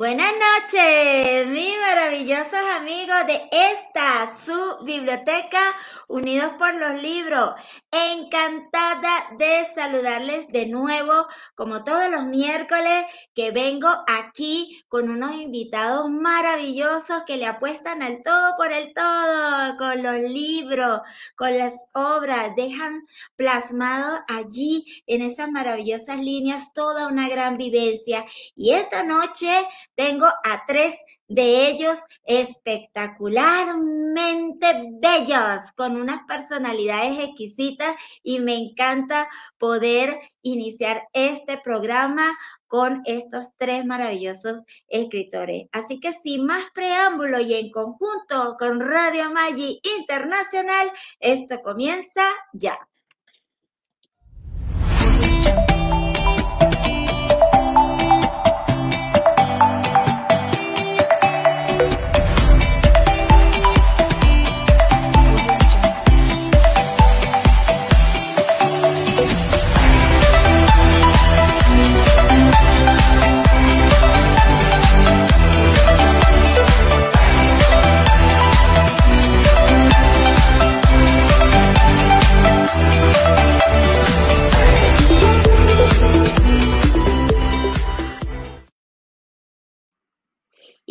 Buenas noches, mis maravillosos amigos de esta, su biblioteca, unidos por los libros. Encantada de saludarles de nuevo, como todos los miércoles, que vengo aquí con unos invitados maravillosos que le apuestan al todo por el todo, con los libros, con las obras, dejan plasmado allí en esas maravillosas líneas toda una gran vivencia. Y esta noche tengo a tres de ellos espectacularmente bellos, con unas personalidades exquisitas y me encanta poder iniciar este programa con estos tres maravillosos escritores. Así que sin más preámbulo y en conjunto con Radio Maggi Internacional, esto comienza ya.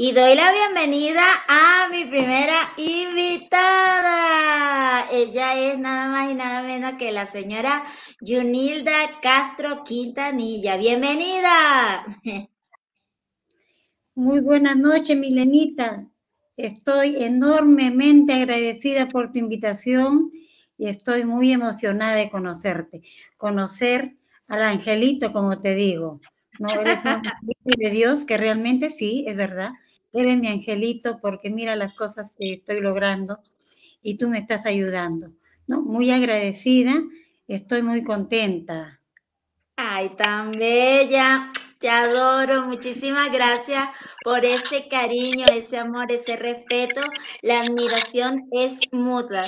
Y doy la bienvenida a mi primera invitada. Ella es nada más y nada menos que la señora Junilda Castro Quintanilla. Bienvenida. Muy buenas noches, Milenita. Estoy enormemente agradecida por tu invitación y estoy muy emocionada de conocerte. Conocer al angelito, como te digo. No eres de Dios, que realmente sí, es verdad eres mi angelito porque mira las cosas que estoy logrando y tú me estás ayudando. ¿no? Muy agradecida, estoy muy contenta. Ay, tan bella, te adoro, muchísimas gracias por ese cariño, ese amor, ese respeto. La admiración es mutua.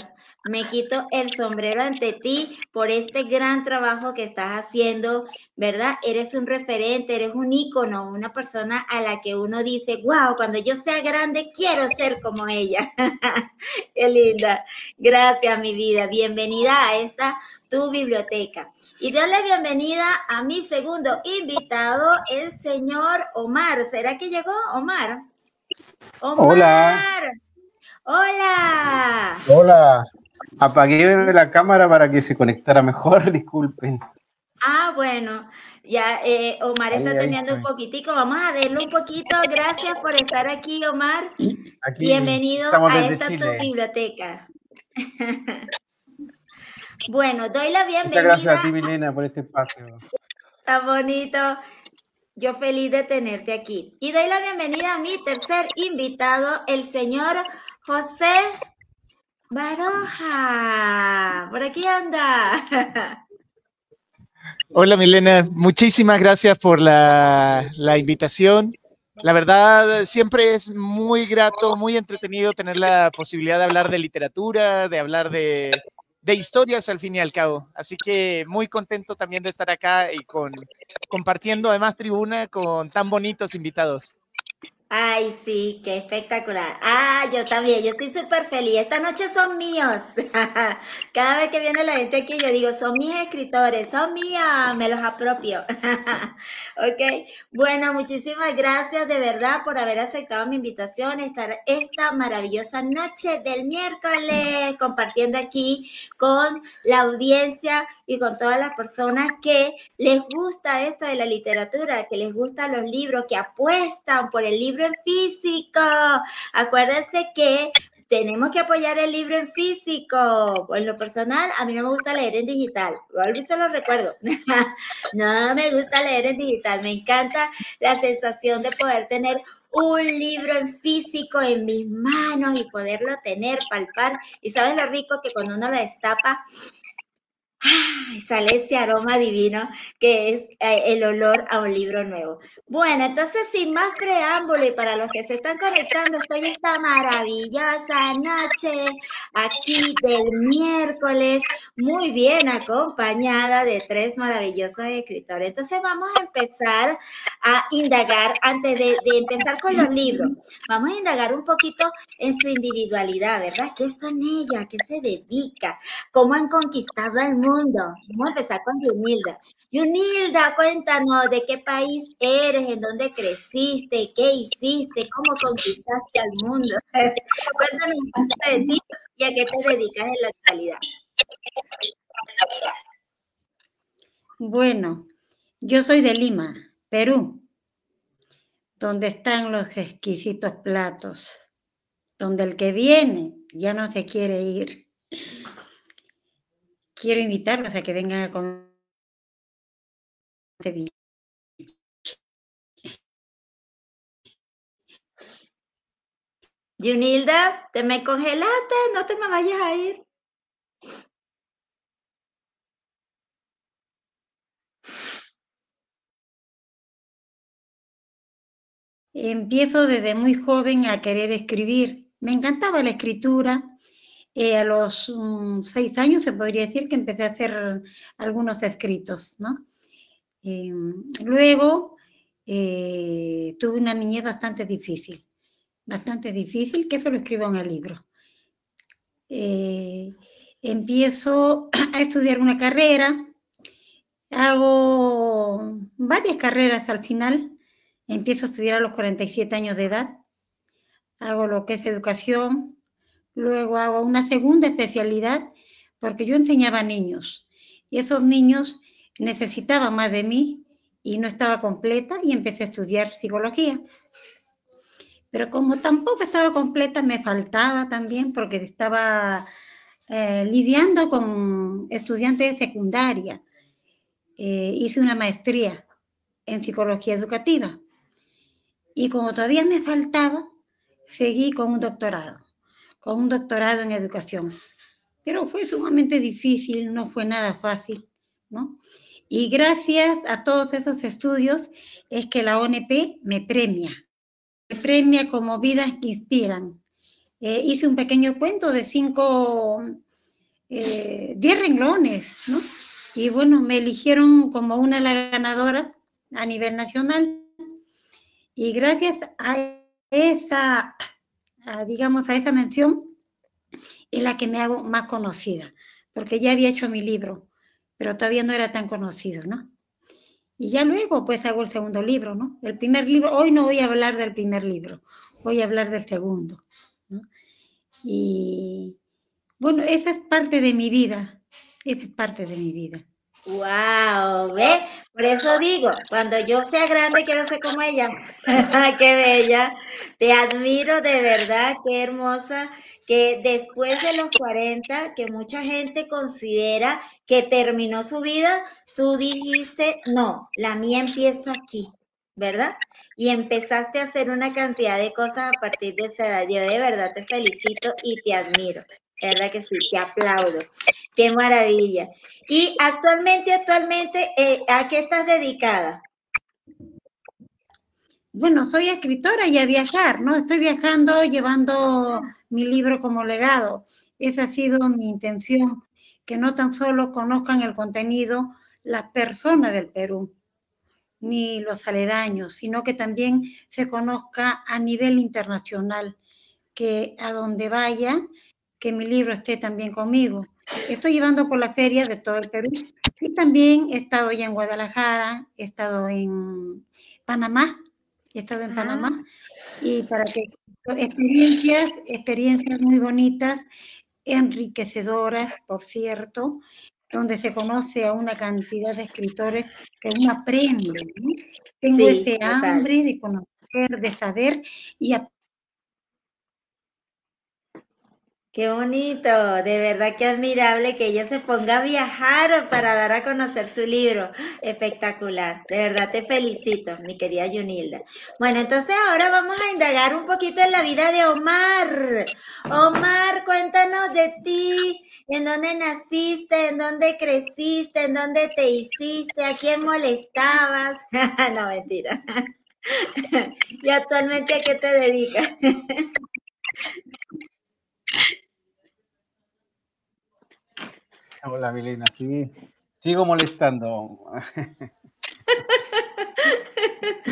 Me quito el sombrero ante ti por este gran trabajo que estás haciendo, ¿verdad? Eres un referente, eres un ícono, una persona a la que uno dice, wow, cuando yo sea grande quiero ser como ella. Qué linda. Gracias, mi vida. Bienvenida a esta tu biblioteca. Y doy la bienvenida a mi segundo invitado, el señor Omar. ¿Será que llegó Omar? Omar. Hola. Hola. Hola. Apagué la cámara para que se conectara mejor, disculpen. Ah, bueno, ya eh, Omar está teniendo un poquitico, vamos a verlo un poquito. Gracias por estar aquí, Omar. Bienvenido a esta tu biblioteca. bueno, doy la bienvenida. Muchas gracias a ti, Milena, por este espacio. Está bonito. Yo feliz de tenerte aquí. Y doy la bienvenida a mi tercer invitado, el señor José Baroja, por aquí anda. Hola Milena, muchísimas gracias por la, la, invitación. La verdad, siempre es muy grato, muy entretenido tener la posibilidad de hablar de literatura, de hablar de, de historias al fin y al cabo. Así que muy contento también de estar acá y con compartiendo además tribuna con tan bonitos invitados. Ay, sí, qué espectacular. Ah, yo también, yo estoy súper feliz. Esta noche son míos. Cada vez que viene la gente aquí, yo digo, son mis escritores, son míos, me los apropio. ok, bueno, muchísimas gracias de verdad por haber aceptado mi invitación, estar esta maravillosa noche del miércoles compartiendo aquí con la audiencia y con todas las personas que les gusta esto de la literatura, que les gustan los libros, que apuestan por el libro en físico. Acuérdense que tenemos que apoyar el libro en físico. En lo personal, a mí no me gusta leer en digital. Vuelvo se lo recuerdo. no me gusta leer en digital. Me encanta la sensación de poder tener un libro en físico en mis manos y poderlo tener, palpar. Y sabes lo rico que cuando uno lo destapa, sale ese aroma divino que es eh, el olor a un libro nuevo. Bueno, entonces sin más preámbulo y para los que se están conectando, estoy esta maravillosa noche aquí del miércoles, muy bien acompañada de tres maravillosos escritores. Entonces vamos a empezar a indagar, antes de, de empezar con los libros, vamos a indagar un poquito en su individualidad, ¿verdad? ¿Qué son ellas? ¿Qué se dedica? ¿Cómo han conquistado el mundo? Vamos a empezar con Yunilda. Yunilda, cuéntanos de qué país eres, en dónde creciste, qué hiciste, cómo conquistaste al mundo. cuéntanos un poco de ti y a qué te dedicas en la actualidad. Bueno, yo soy de Lima, Perú, donde están los exquisitos platos, donde el que viene ya no se quiere ir quiero invitarlos a que vengan a comer Junilda, te me congelaste, no te me vayas a ir. Empiezo desde muy joven a querer escribir. Me encantaba la escritura, eh, a los um, seis años se podría decir que empecé a hacer algunos escritos, ¿no? Eh, luego eh, tuve una niñez bastante difícil, bastante difícil, que eso lo escribo en el libro. empiezo a estudiar una carrera, hago varias carreras al final, empiezo a estudiar a los 47 años de edad, hago lo que es educación, Luego hago una segunda especialidad porque yo enseñaba a niños y esos niños necesitaban más de mí y no estaba completa y empecé a estudiar psicología. Pero como tampoco estaba completa, me faltaba también porque estaba eh, lidiando con estudiantes de secundaria. Eh, hice una maestría en psicología educativa y como todavía me faltaba, seguí con un doctorado con un doctorado en educación. Pero fue sumamente difícil, no fue nada fácil, ¿no? Y gracias a todos esos estudios es que la ONP me premia. Me premia como vidas que inspiran. Eh, hice un pequeño cuento de cinco, eh, diez renglones, ¿no? Y bueno, me eligieron como una de las ganadoras a nivel nacional. Y gracias a esa digamos, a esa mención, es la que me hago más conocida, porque ya había hecho mi libro, pero todavía no era tan conocido, ¿no? Y ya luego, pues, hago el segundo libro, ¿no? El primer libro, hoy no voy a hablar del primer libro, voy a hablar del segundo, ¿no? Y, bueno, esa es parte de mi vida, esa es parte de mi vida. Wow, ve, por eso digo, cuando yo sea grande quiero ser como ella. qué bella. Te admiro de verdad, qué hermosa, que después de los 40, que mucha gente considera que terminó su vida, tú dijiste, no, la mía empieza aquí, ¿verdad? Y empezaste a hacer una cantidad de cosas a partir de esa edad. Yo de verdad te felicito y te admiro. ¿Verdad que sí? Te aplaudo. Qué maravilla. Y actualmente, actualmente, eh, ¿a qué estás dedicada? Bueno, soy escritora y a viajar, ¿no? Estoy viajando llevando mi libro como legado. Esa ha sido mi intención, que no tan solo conozcan el contenido las personas del Perú, ni los aledaños, sino que también se conozca a nivel internacional, que a donde vaya que mi libro esté también conmigo. Estoy llevando por la feria de todo el Perú y también he estado ya en Guadalajara, he estado en Panamá, he estado en Panamá ah. y para que experiencias, experiencias muy bonitas, enriquecedoras, por cierto, donde se conoce a una cantidad de escritores que uno aprende. Tengo ese hambre de conocer, de saber y Qué bonito, de verdad que admirable que ella se ponga a viajar para dar a conocer su libro. Espectacular, de verdad te felicito, mi querida Yunilda. Bueno, entonces ahora vamos a indagar un poquito en la vida de Omar. Omar, cuéntanos de ti, en dónde naciste, en dónde creciste, en dónde te hiciste, a quién molestabas. no, mentira. y actualmente a qué te dedicas. Hola Milena, sí, sigo molestando.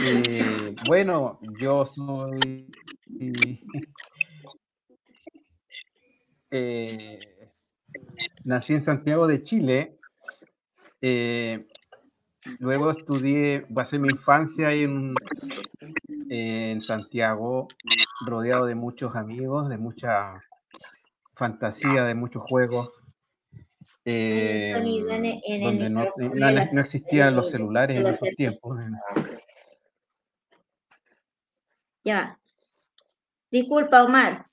Eh, bueno, yo soy eh, nací en Santiago de Chile. Eh, luego estudié, pasé mi infancia en, en Santiago, rodeado de muchos amigos, de mucha fantasía, de muchos juegos. Eh, donde no, no, existían los celulares en esos tiempos. Ya. Disculpa, Omar,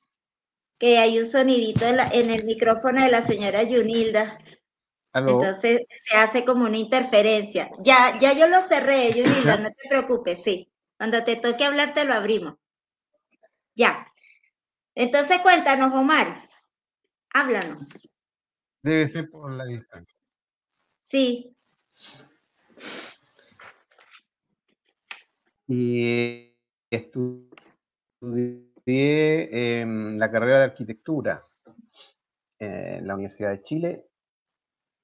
que hay un sonidito en, el micrófono de la señora Yunilda. Entonces se hace como una interferencia. Ya, ya yo lo cerré, Yunilda, no te preocupes, sí. Cuando te toque hablar, te lo abrimos. Ya. Entonces cuéntanos, Omar. Háblanos. Debe ser por la distancia. Sí. Y estudié la carrera de arquitectura en la Universidad de Chile,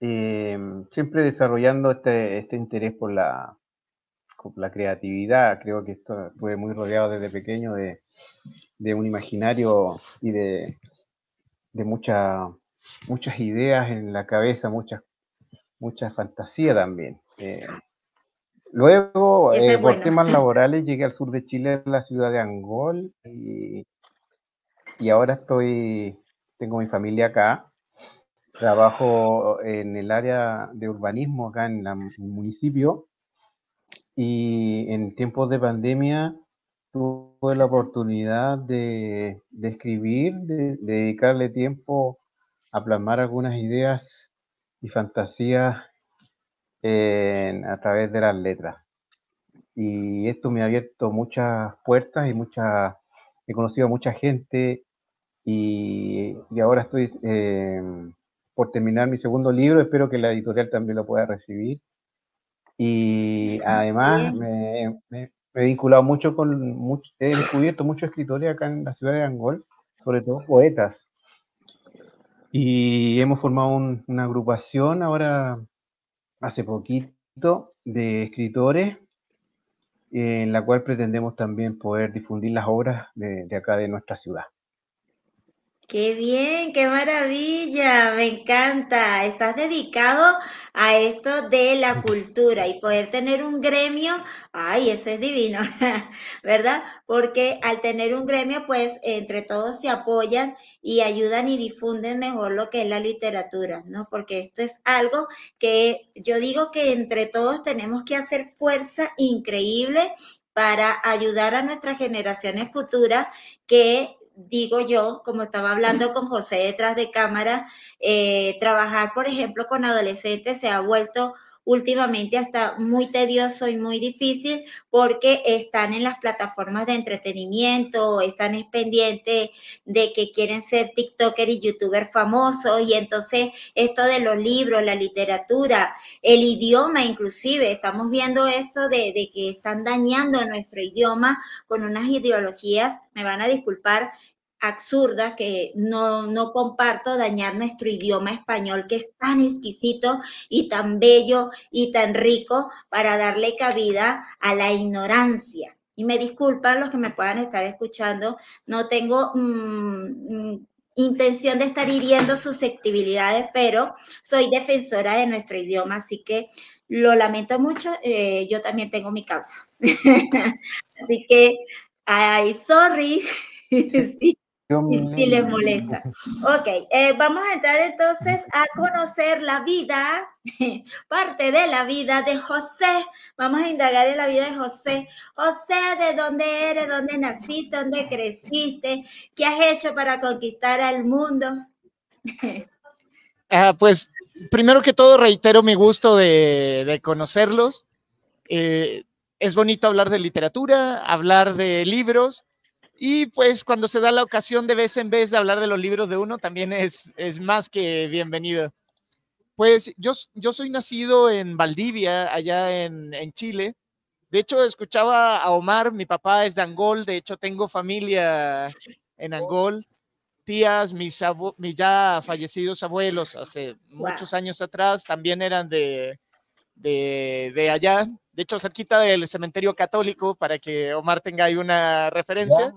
em, siempre desarrollando este, este interés por la, la creatividad. Creo que esto fue muy rodeado desde pequeño de, un imaginario y de, de mucha muchas ideas en la cabeza, muchas, mucha fantasía también. Eh, luego, eh, por temas laborales, llegué al sur de Chile, a la ciudad de Angol, y, ahora estoy, tengo mi familia acá. Trabajo en el área de urbanismo acá en, el municipio y en tiempos de pandemia tuve la oportunidad de, escribir, de, dedicarle tiempo a plasmar algunas ideas y fantasías a través de las letras. Y esto me ha abierto muchas puertas y muchas, he conocido a mucha gente y, ahora estoy em, por terminar mi segundo libro, espero que la editorial también lo pueda recibir. Y además me, he vinculado mucho con, he descubierto muchos escritores acá en la ciudad de Angol, sobre todo poetas. Y hemos formado una agrupación ahora, hace poquito, de escritores, en la cual pretendemos también poder difundir las obras de acá de nuestra ciudad. Qué bien, qué maravilla, me encanta. Estás dedicado a esto de la cultura y poder tener un gremio, ay, eso es divino, ¿verdad? Porque al tener un gremio, pues entre todos se apoyan y ayudan y difunden mejor lo que es la literatura, ¿no? Porque esto es algo que yo digo que entre todos tenemos que hacer fuerza increíble para ayudar a nuestras generaciones futuras que digo yo, como estaba hablando con José detrás de cámara, eh, trabajar, por ejemplo, con adolescentes se ha vuelto últimamente hasta muy tedioso y muy difícil porque están en las plataformas de entretenimiento, están pendientes de que quieren ser TikToker y YouTuber famosos y entonces esto de los libros, la literatura, el idioma inclusive, estamos viendo esto de, de que están dañando nuestro idioma con unas ideologías, me van a disculpar, absurda que no, no comparto dañar nuestro idioma español que es tan exquisito y tan bello y tan rico para darle cabida a la ignorancia. Y me disculpan los que me puedan estar escuchando, no tengo mm, mm, intención de estar hiriendo susceptibilidades, pero soy defensora de nuestro idioma, así que lo lamento mucho, eh, yo también tengo mi causa. así que, ay, sorry. sí. Y si les molesta. Ok, eh, vamos a entrar entonces a conocer la vida, parte de la vida de José. Vamos a indagar en la vida de José. José, ¿de dónde eres? ¿Dónde naciste? ¿Dónde creciste? ¿Qué has hecho para conquistar al mundo? Ah, pues primero que todo reitero mi gusto de, conocerlos. Eh, es bonito hablar de literatura, hablar de libros y pues cuando se da la ocasión de vez en vez de hablar de los libros de uno, también es, es más que bienvenido. Pues yo, yo soy nacido en Valdivia, allá en, en Chile. De hecho, escuchaba a Omar, mi papá es de Angol, de hecho tengo familia en Angol, tías, mis, mis ya fallecidos abuelos hace muchos años atrás también eran de, de, de, allá, de hecho cerquita del cementerio católico, para que Omar tenga ahí una referencia.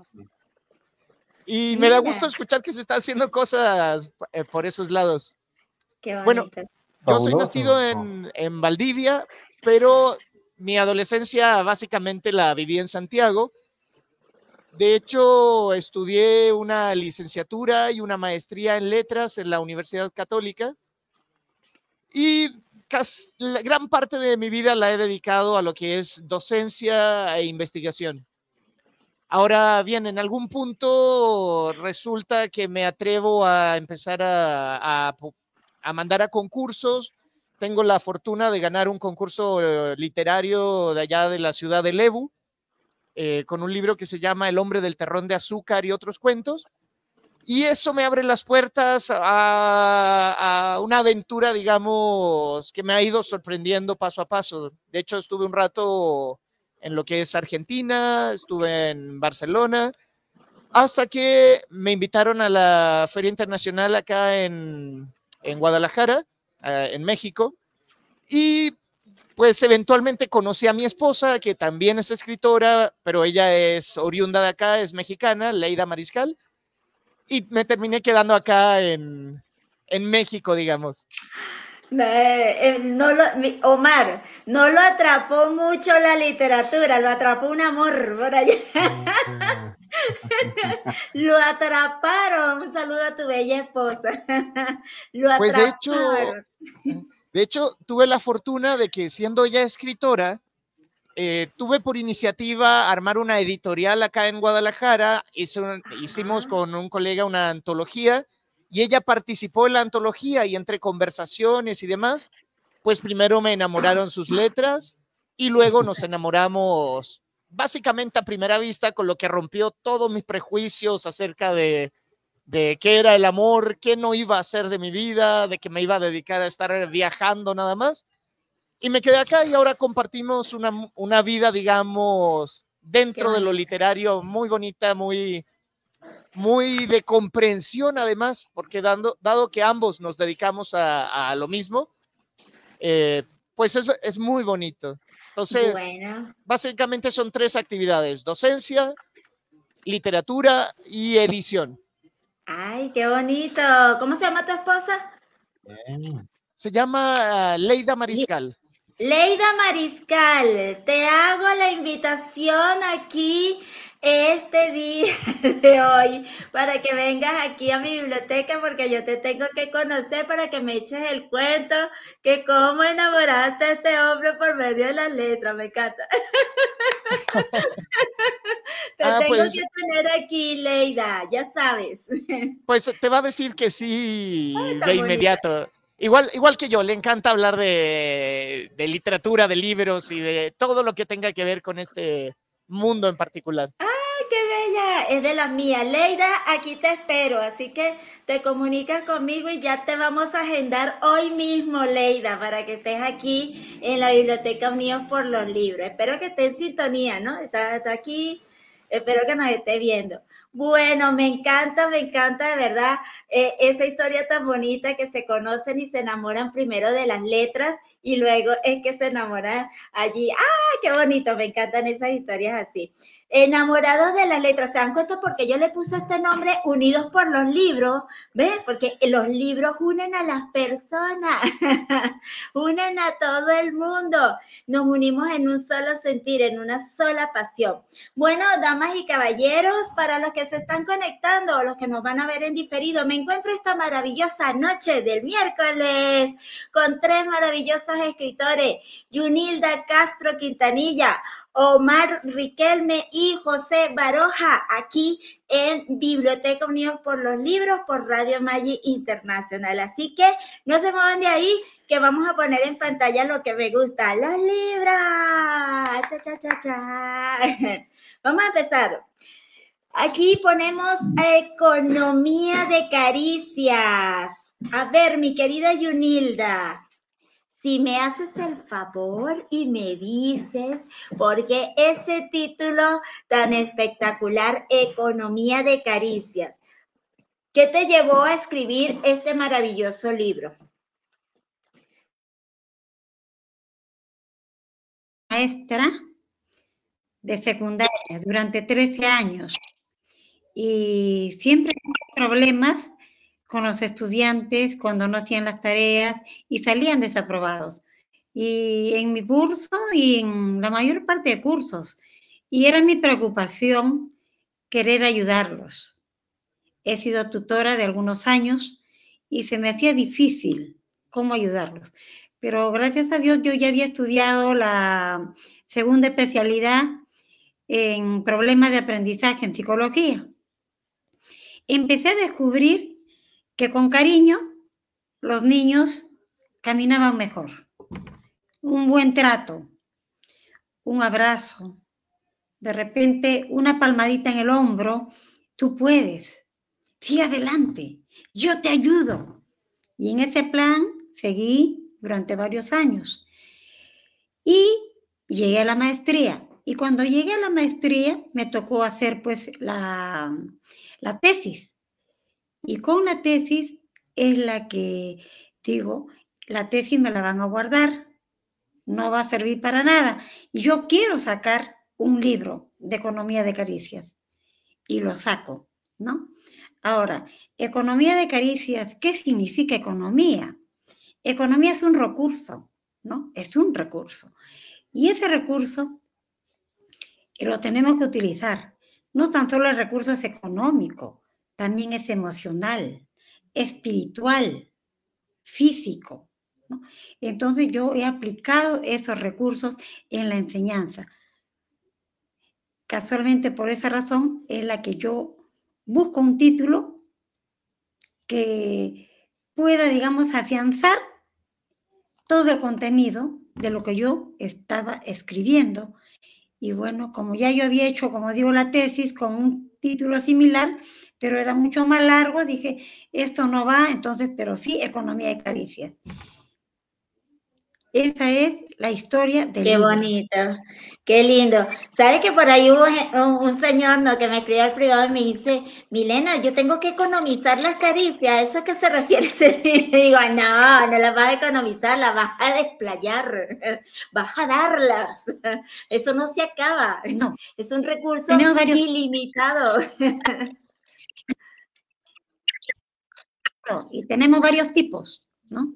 Y me da gusto escuchar que se está haciendo cosas eh, por esos lados. Qué bueno, yo soy nacido en, en Valdivia, pero mi adolescencia básicamente la viví en Santiago. De hecho, estudié una licenciatura y una maestría en letras en la Universidad Católica. Y gran parte de mi vida la he dedicado a lo que es docencia e investigación. Ahora bien, en algún punto resulta que me atrevo a empezar a, a, mandar a concursos. Tengo la fortuna de ganar un concurso eh, literario de allá de la ciudad de Lebu, eh, con un libro que se llama El hombre del terrón de azúcar y otros cuentos. Y eso me abre las puertas a, una aventura, digamos, que me ha ido sorprendiendo paso a paso. De hecho, estuve un rato en lo que es Argentina, estuve en Barcelona, hasta que me invitaron a la Feria Internacional acá en, en Guadalajara, eh, en México. Y pues eventualmente conocí a mi esposa, que también es escritora, pero ella es oriunda de acá, es mexicana, Leida Mariscal y me terminé quedando acá en, México, digamos. Eh, no lo, Omar, no lo atrapó mucho la literatura, lo atrapó un amor por allá. lo atraparon. Un saludo a tu bella esposa. lo atraparon. Pues de hecho, de hecho, tuve la fortuna de que siendo ya escritora, eh, tuve por iniciativa armar una editorial acá en Guadalajara, hicimos con un colega una antología y ella participó en la antología y entre conversaciones y demás, pues primero me enamoraron sus letras y luego nos enamoramos básicamente a primera vista con lo que rompió todos mis prejuicios acerca de, de qué era el amor, qué no iba a hacer de mi vida, de que me iba a dedicar a estar viajando nada más y me quedé acá y ahora compartimos una, una vida, digamos, dentro de lo literario, muy bonita, muy, muy de comprensión además, porque dando, dado que ambos nos dedicamos a, a lo mismo, eh, pues es, es, muy bonito. Entonces, básicamente son tres actividades, docencia, literatura y edición. Ay, qué bonito. ¿Cómo se llama tu esposa? Se llama Leida Mariscal. Leida Mariscal, te hago la invitación aquí este día de hoy para que vengas aquí a mi biblioteca porque yo te tengo que conocer para que me eches el cuento que cómo enamoraste a este hombre por medio de las letras, me encanta. te ah, tengo pues que tener aquí, Leida, ya sabes. Pues te va a decir que sí de inmediato. Igual, igual que yo, le encanta hablar de, literatura, de libros y de todo lo que tenga que ver con este mundo en particular. ¡Ay, qué bella! Es de la mía. Leida, aquí te espero, así que te comunicas conmigo y ya te vamos a agendar hoy mismo, Leida, para que estés aquí en la Biblioteca Unidos por los Libros. Espero que esté en sintonía, ¿no? Está, está aquí, espero que nos esté viendo. Bueno, me encanta, me encanta de verdad eh, esa historia tan bonita que se conocen y se enamoran primero de las letras y luego es que se enamoran allí. ¡Ah, qué bonito! Me encantan esas historias así enamorados de las letras. ¿Se dan cuenta porque yo le puse este nombre Unidos por los libros? ¿Ves? Porque los libros unen a las personas, unen a todo el mundo. Nos unimos en un solo sentir, en una sola pasión. Bueno, damas y caballeros, para los que se están conectando, los que nos van a ver en diferido. Me encuentro esta maravillosa noche del miércoles con tres maravillosos escritores, Yunilda Castro Quintanilla, Omar Riquelme y José Baroja, aquí en Biblioteca Unidos por los Libros por Radio Maggi Internacional. Así que no se muevan de ahí, que vamos a poner en pantalla lo que me gusta, los libros. Cha, cha, cha, cha. Vamos a empezar. Aquí ponemos economía de caricias. A ver, mi querida Yunilda, si me haces el favor y me dices, porque ese título tan espectacular, Economía de Caricias, ¿qué te llevó a escribir este maravilloso libro? Maestra de secundaria durante 13 años y siempre tuve problemas con los estudiantes cuando no hacían las tareas y salían desaprobados. Y en mi curso y en la mayor parte de cursos. Y era mi preocupación querer ayudarlos. He sido tutora de algunos años y se me hacía difícil cómo ayudarlos. Pero gracias a Dios yo ya había estudiado la segunda especialidad en problemas de aprendizaje en psicología. Empecé a descubrir que con cariño los niños caminaban mejor. Un buen trato, un abrazo, de repente una palmadita en el hombro, tú puedes, sigue adelante, yo te ayudo. Y en ese plan seguí durante varios años. Y llegué a la maestría. Y cuando llegué a la maestría me tocó hacer pues la, la tesis. Y con la tesis es la que digo, la tesis me la van a guardar, no va a servir para nada. Y yo quiero sacar un libro de economía de caricias y lo saco, ¿no? Ahora, economía de caricias, ¿qué significa economía? Economía es un recurso, ¿no? Es un recurso. Y ese recurso lo tenemos que utilizar. No tan solo el recurso económico, también es emocional, espiritual, físico. Entonces yo he aplicado esos recursos en la enseñanza. Casualmente por esa razón es la que yo busco un título que pueda, digamos, afianzar todo el contenido de lo que yo estaba escribiendo. Y bueno, como ya yo había hecho, como digo, la tesis con un título similar, pero era mucho más largo, dije, esto no va, entonces, pero sí, economía de caricias. Esa es la historia de Qué bonito, qué lindo. ¿Sabes que por ahí hubo un, señor ¿no? que me escribió al privado y me dice, Milena, yo tengo que economizar las caricias, ¿a eso a qué se refiere? Y digo, no, no las vas a economizar, las vas a desplayar, vas a darlas. Eso no se acaba. No. Es un recurso ilimitado. Y tenemos varios tipos, ¿no?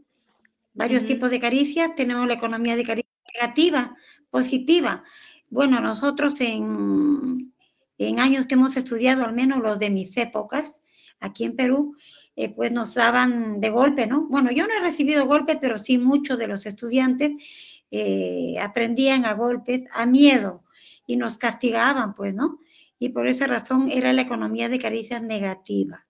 Varios tipos de caricias. Tenemos la economía de caricia negativa, positiva. Bueno, nosotros en, en años que hemos estudiado, al menos los de mis épocas, aquí en Perú, eh, pues nos daban de golpe, ¿no? Bueno, yo no he recibido golpes, pero sí muchos de los estudiantes eh, aprendían a golpes, a miedo, y nos castigaban, pues, ¿no? Y por esa razón era la economía de caricias negativa.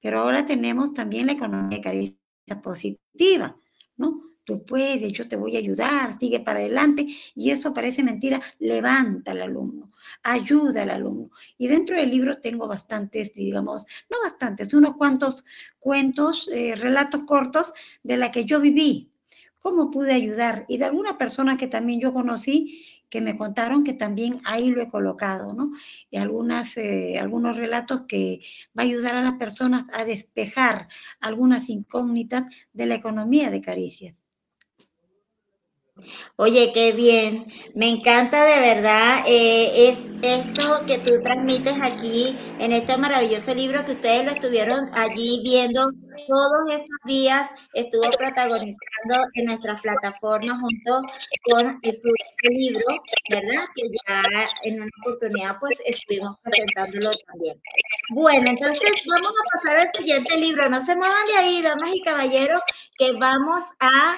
Pero ahora tenemos también la economía de caricias positiva. ¿No? Tú puedes, yo te voy a ayudar, sigue para adelante. Y eso parece mentira, levanta al alumno, ayuda al alumno. Y dentro del libro tengo bastantes, digamos, no bastantes, unos cuantos cuentos, eh, relatos cortos de la que yo viví, cómo pude ayudar. Y de alguna persona que también yo conocí, que me contaron que también ahí lo he colocado, ¿no? Y algunas, eh, algunos relatos que va a ayudar a las personas a despejar algunas incógnitas de la economía de Caricias. Oye, qué bien. Me encanta de verdad eh, es esto que tú transmites aquí en este maravilloso libro que ustedes lo estuvieron allí viendo todos estos días estuvo protagonizando en nuestras plataformas junto con su libro, ¿verdad? Que ya en una oportunidad pues estuvimos presentándolo también. Bueno, entonces vamos a pasar al siguiente libro. No se muevan de ahí, damas y caballeros, que vamos a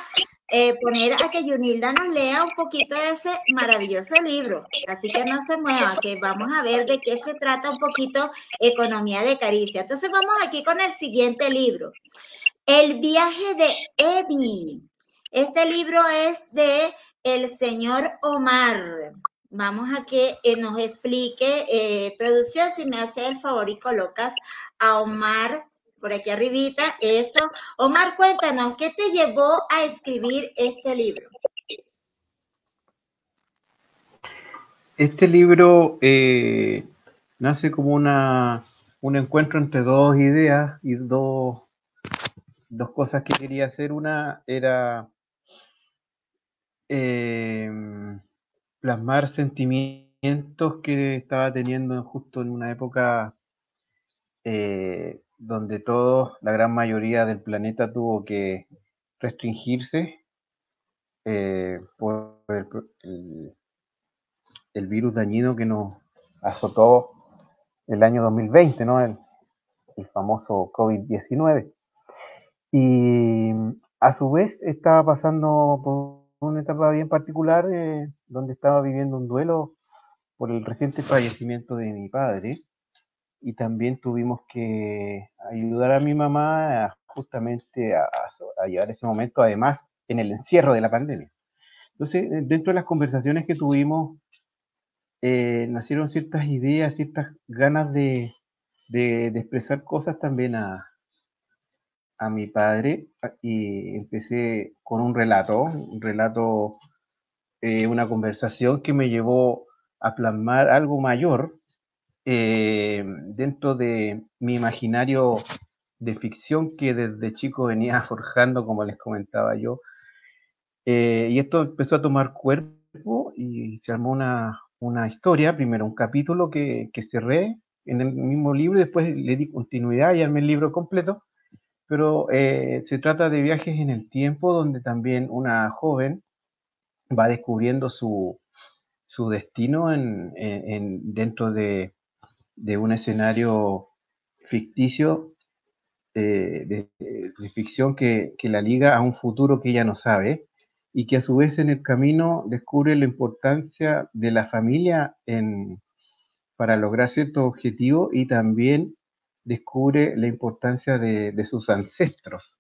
eh, poner a que Yunilda nos lea un poquito de ese maravilloso libro. Así que no se mueva, que vamos a ver de qué se trata un poquito Economía de Caricia. Entonces vamos aquí con el siguiente libro. El viaje de Evi. Este libro es de el señor Omar. Vamos a que eh, nos explique, eh, producción, si me hace el favor y colocas a Omar por aquí arribita, eso. Omar, cuéntanos, ¿qué te llevó a escribir este libro? Este libro eh, nace como una, un encuentro entre dos ideas y dos, dos cosas que quería hacer. Una era em, plasmar sentimientos que estaba teniendo justo en una época eh, donde todos, la gran mayoría del planeta tuvo que restringirse eh, por el, virus dañino que nos azotó el año 2020, ¿no? El, famoso COVID-19. Y a su vez estaba pasando por una etapa bien particular eh, donde estaba viviendo un duelo por el reciente fallecimiento de mi padre y también tuvimos que ayudar a mi mamá justamente a, llevar ese momento, además, en el encierro de la pandemia. Entonces, eh, dentro de las conversaciones que tuvimos, eh, nacieron ciertas ideas, ciertas ganas de, expresar cosas también a, a mi padre y empecé con un relato, un relato, eh, una conversación que me llevó a plasmar algo mayor eh, dentro de mi imaginario de ficción que desde chico venía forjando, como les comentaba yo. Eh, y esto empezó a tomar cuerpo y se armó una, historia, primero un capítulo que, cerré en el mismo libro y después le di continuidad y armé el libro completo. Pero eh, se trata de viajes en el tiempo donde también una joven va descubriendo su, destino en, dentro de, de un escenario ficticio eh, de, ficción que, la liga a un futuro que ella no sabe y que a su vez en el camino descubre la importancia de la familia en, para lograr cierto objetivo y también descubre la importancia de, sus ancestros,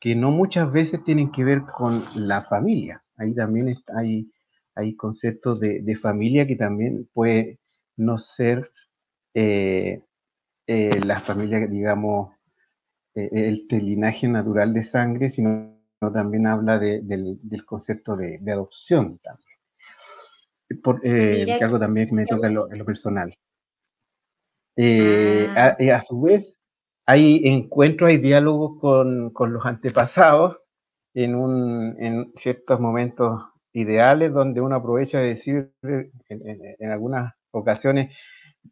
que no muchas veces tienen que ver con la familia. Ahí también hay, hay conceptos de, de familia que también puede no ser eh, eh, la familia, digamos, eh, el, linaje natural de sangre, sino también habla del, concepto de, adopción también. Por, que algo también me toca en lo, personal. Ah. A, su vez, hay encuentros, hay diálogos con, los antepasados en, un, en ciertos momentos ideales donde uno aprovecha de decir en algunas ocasiones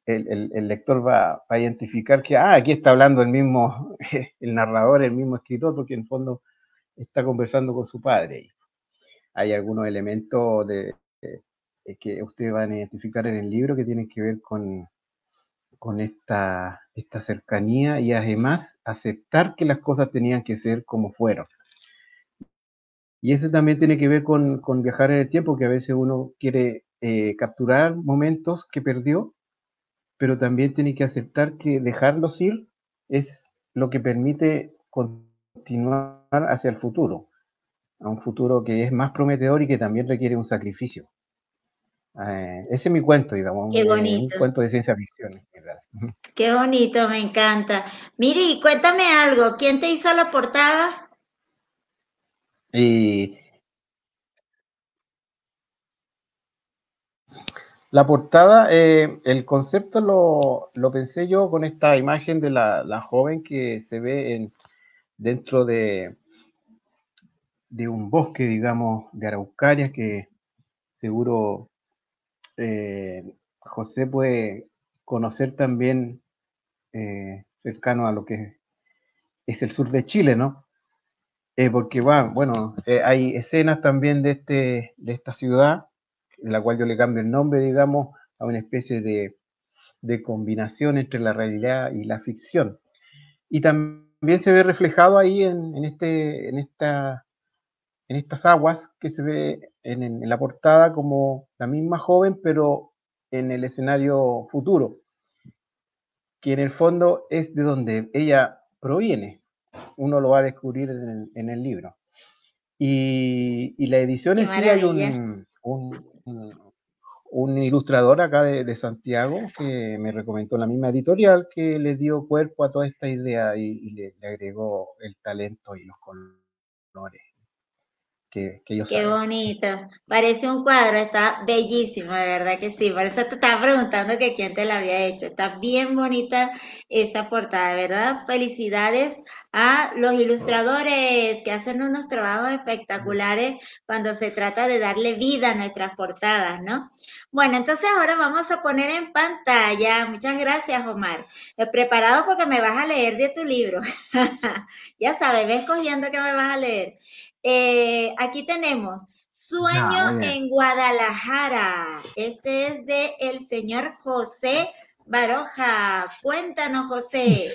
el, lector va, a identificar que, ah, aquí está hablando el mismo, el narrador, el mismo escritor, porque en fondo está conversando con su padre. Hay algunos elementos de, que ustedes van a identificar en el libro que tienen que ver con, con esta, esta cercanía y además aceptar que las cosas tenían que ser como fueron. Y eso también tiene que ver con, viajar en el tiempo, que a veces uno quiere eh, capturar momentos que perdió pero también tiene que aceptar que dejarlos ir es lo que permite continuar hacia el futuro, a un futuro que es más prometedor y que también requiere un sacrificio. Eh, ese es mi cuento, digamos, Qué bonito. un cuento de ciencia ficción. Qué bonito, me encanta. Miri, cuéntame algo, ¿quién te hizo la portada? Y La portada, eh, el concepto lo, pensé yo con esta imagen de la, joven que se ve en, dentro de, un bosque, digamos, de araucarias que seguro eh, José puede conocer también eh, cercano a lo que es el sur de Chile, ¿no? Porque bueno, eh, hay escenas también de, este, de esta ciudad, en la cual yo le cambio el nombre, digamos, a una especie de, combinación entre la realidad y la ficción. Y también se ve reflejado ahí en, este, en, esta, en estas aguas que se ve en, en, la portada como la misma joven, pero en el escenario futuro, que en el fondo es de donde ella proviene uno lo va a descubrir en el, libro. Y, la edición es hay un, un, ilustrador acá de, Santiago que me recomendó la misma editorial que le dio cuerpo a toda esta idea y, le, agregó el talento y los colores que, Qué bonito. Parece un cuadro, está bellísimo, de verdad que sí. Por eso te estaba preguntando que quién te la había hecho. Está bien bonita esa portada, ¿verdad? Felicidades a los ilustradores que hacen unos trabajos espectaculares cuando se trata de darle vida a nuestras portadas, ¿no? Bueno, entonces ahora vamos a poner en pantalla. Muchas gracias, Omar. He preparado porque me vas a leer de tu libro. ya sabes, ves cogiendo que me vas a leer. Eh, aquí tenemos Sueño en Guadalajara. Este es de el señor José Baroja. Cuéntanos, José,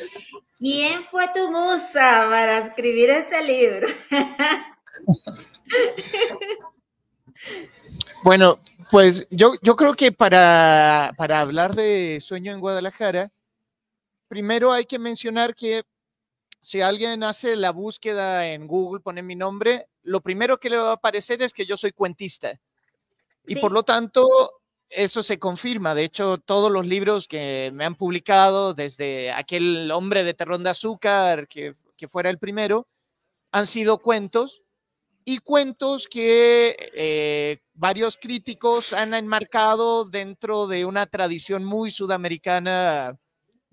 ¿quién fue tu musa para escribir este libro? bueno, pues yo, yo creo que para, para hablar de Sueño en Guadalajara, primero hay que mencionar que si alguien hace la búsqueda en Google, pone mi nombre, lo primero que le va a aparecer es que yo soy cuentista. Y por lo tanto, eso se confirma. De hecho, todos los libros que me han publicado, desde aquel hombre de terrón de azúcar, que, fuera el primero, han sido cuentos y cuentos que eh, varios críticos han enmarcado dentro de una tradición muy sudamericana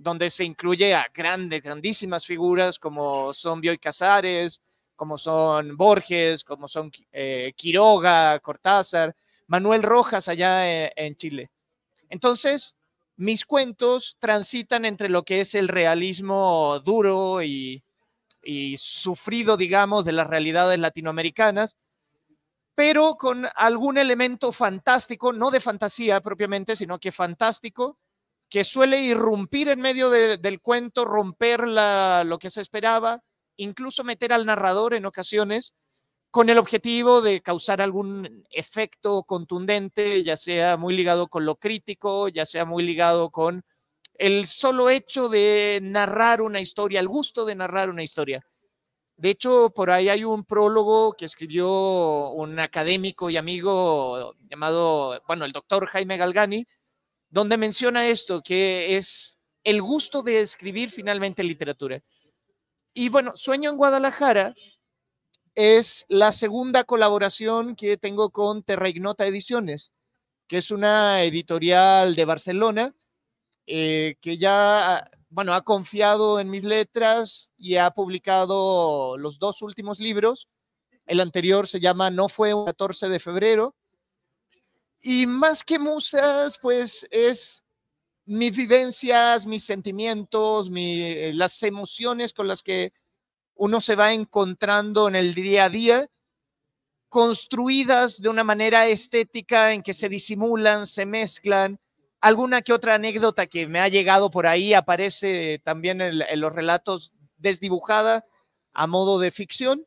donde se incluye a grandes, grandísimas figuras como son Bioy Casares, como son Borges, como son eh, Quiroga, Cortázar, Manuel Rojas allá eh, en, Chile. Entonces, mis cuentos transitan entre lo que es el realismo duro y, y sufrido, digamos, de las realidades latinoamericanas, pero con algún elemento fantástico, no de fantasía propiamente, sino que fantástico, que suele irrumpir en medio del cuento, romper lo que se esperaba, incluso meter al narrador en ocasiones con el objetivo de causar algún efecto contundente, ya sea muy ligado con lo crítico, ya sea muy ligado con el solo hecho de narrar una historia, el gusto de narrar una historia. De hecho, por ahí hay un prólogo que escribió un académico y amigo llamado, bueno, el doctor Jaime Galgani, donde menciona esto, que es el gusto de escribir finalmente literatura. Y bueno, Sueño en Guadalajara es la segunda colaboración que tengo con Terra Ignota Ediciones, que es una editorial de Barcelona eh, que ya, bueno, ha confiado en mis letras y ha publicado los dos últimos libros. El anterior se llama No fue un 14 de febrero y más que musas, pues es mis vivencias, mis sentimientos, eh, las emociones con las que uno se va encontrando en el día a día, construidas de una manera estética en que se disimulan, se mezclan. Alguna que otra anécdota que me ha llegado por ahí aparece también en los relatos desdibujada a modo de ficción.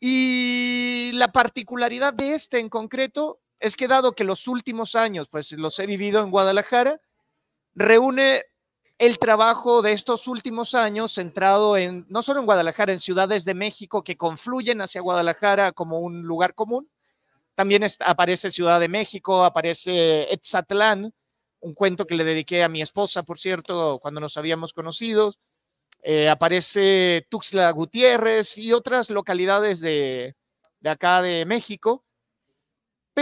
Y la particularidad de este en concreto es que dado que los últimos años, pues los he vivido en Guadalajara, reúne el trabajo de estos últimos años centrado en, no solo en Guadalajara, en ciudades de México que confluyen hacia Guadalajara como un lugar común. También aparece Ciudad de México, aparece Etzatlán, un cuento que le dediqué a mi esposa, por cierto, cuando nos habíamos conocido. Eh, aparece Tuxtla Gutiérrez y otras localidades de, de acá de México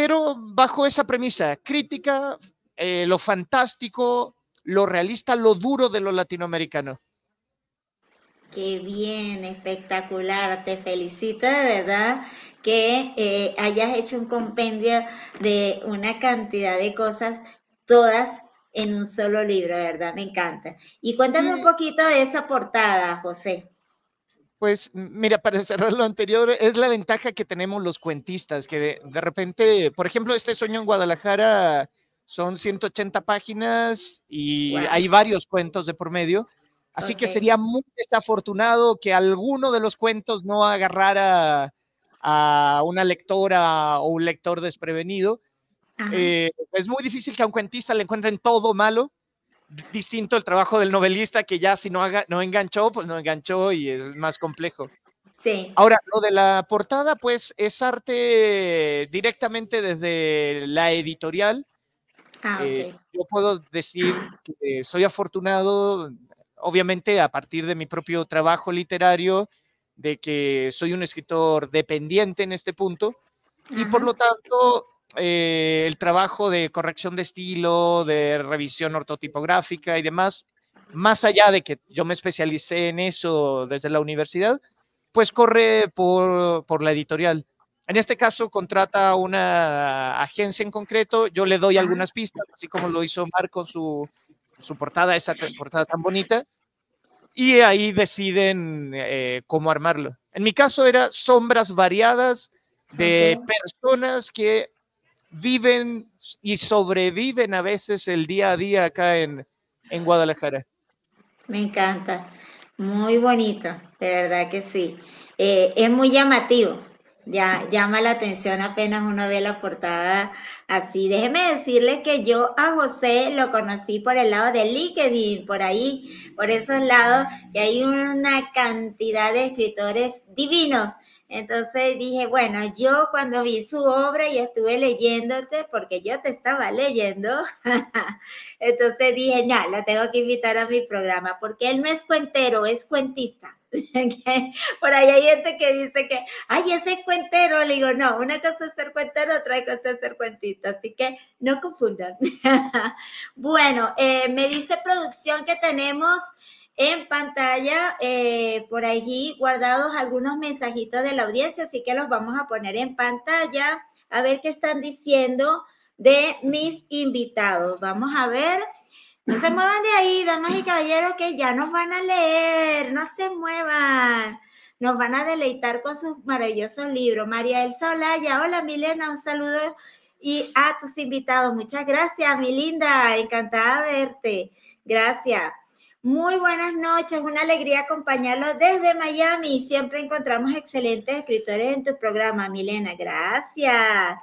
pero bajo esa premisa, crítica, eh, lo fantástico, lo realista, lo duro de lo latinoamericano. Qué bien, espectacular. Te felicito de verdad que eh, hayas hecho un compendio de una cantidad de cosas, todas en un solo libro, de verdad, me encanta. Y cuéntame un poquito de esa portada, José. Pues mira, para cerrar lo anterior, es la ventaja que tenemos los cuentistas, que de, repente, por ejemplo, este sueño en Guadalajara son 180 páginas y hay varios cuentos de por medio, así que sería muy desafortunado que alguno de los cuentos no agarrara a una lectora o un lector desprevenido. Eh, es muy difícil que a un cuentista le encuentren todo malo, distinto el trabajo del novelista que ya si no, haga, no enganchó, pues no enganchó y es más complejo. Sí. Ahora, lo de la portada, pues es arte directamente desde la editorial. Ah, eh, yo puedo decir que soy afortunado, obviamente, a partir de mi propio trabajo literario, de que soy un escritor dependiente en este punto, y por lo tanto eh, el trabajo de corrección de estilo, de revisión ortotipográfica y demás, más allá de que yo me especialicé en eso desde la universidad, pues corre por, por la editorial. En este caso contrata una agencia en concreto, yo le doy algunas pistas, así como lo hizo Marco su, su portada, esa portada tan bonita, y ahí deciden eh, cómo armarlo. En mi caso era sombras variadas de personas que viven y sobreviven a veces el día a día acá en, Guadalajara. Me encanta, muy bonito, de verdad que sí. Eh, es muy llamativo, ya llama la atención apenas uno ve la portada así. Déjeme decirle que yo a José lo conocí por el lado de LinkedIn, por ahí, por esos lados, y hay una cantidad de escritores divinos entonces dije, bueno, yo cuando vi su obra y estuve leyéndote, porque yo te estaba leyendo, entonces dije, no, lo tengo que invitar a mi programa, porque él no es cuentero, es cuentista. Por ahí hay gente que dice que, ay, ese es cuentero. Le digo, no, una cosa es ser cuentero, otra cosa es ser cuentista. Así que no confundan. bueno, eh, me dice producción que tenemos en pantalla eh, por allí guardados algunos mensajitos de la audiencia, así que los vamos a poner en pantalla a ver qué están diciendo de mis invitados. Vamos a ver. No se muevan de ahí, damas y caballeros, que ya nos van a leer, no se muevan. Nos van a deleitar con sus maravillosos libros. María Elsa Olaya, hola Milena, un saludo y a tus invitados. Muchas gracias, mi linda, encantada de verte. Gracias. Muy buenas noches, una alegría acompañarlos desde Miami. Siempre encontramos excelentes escritores en tu programa, Milena. Gracias.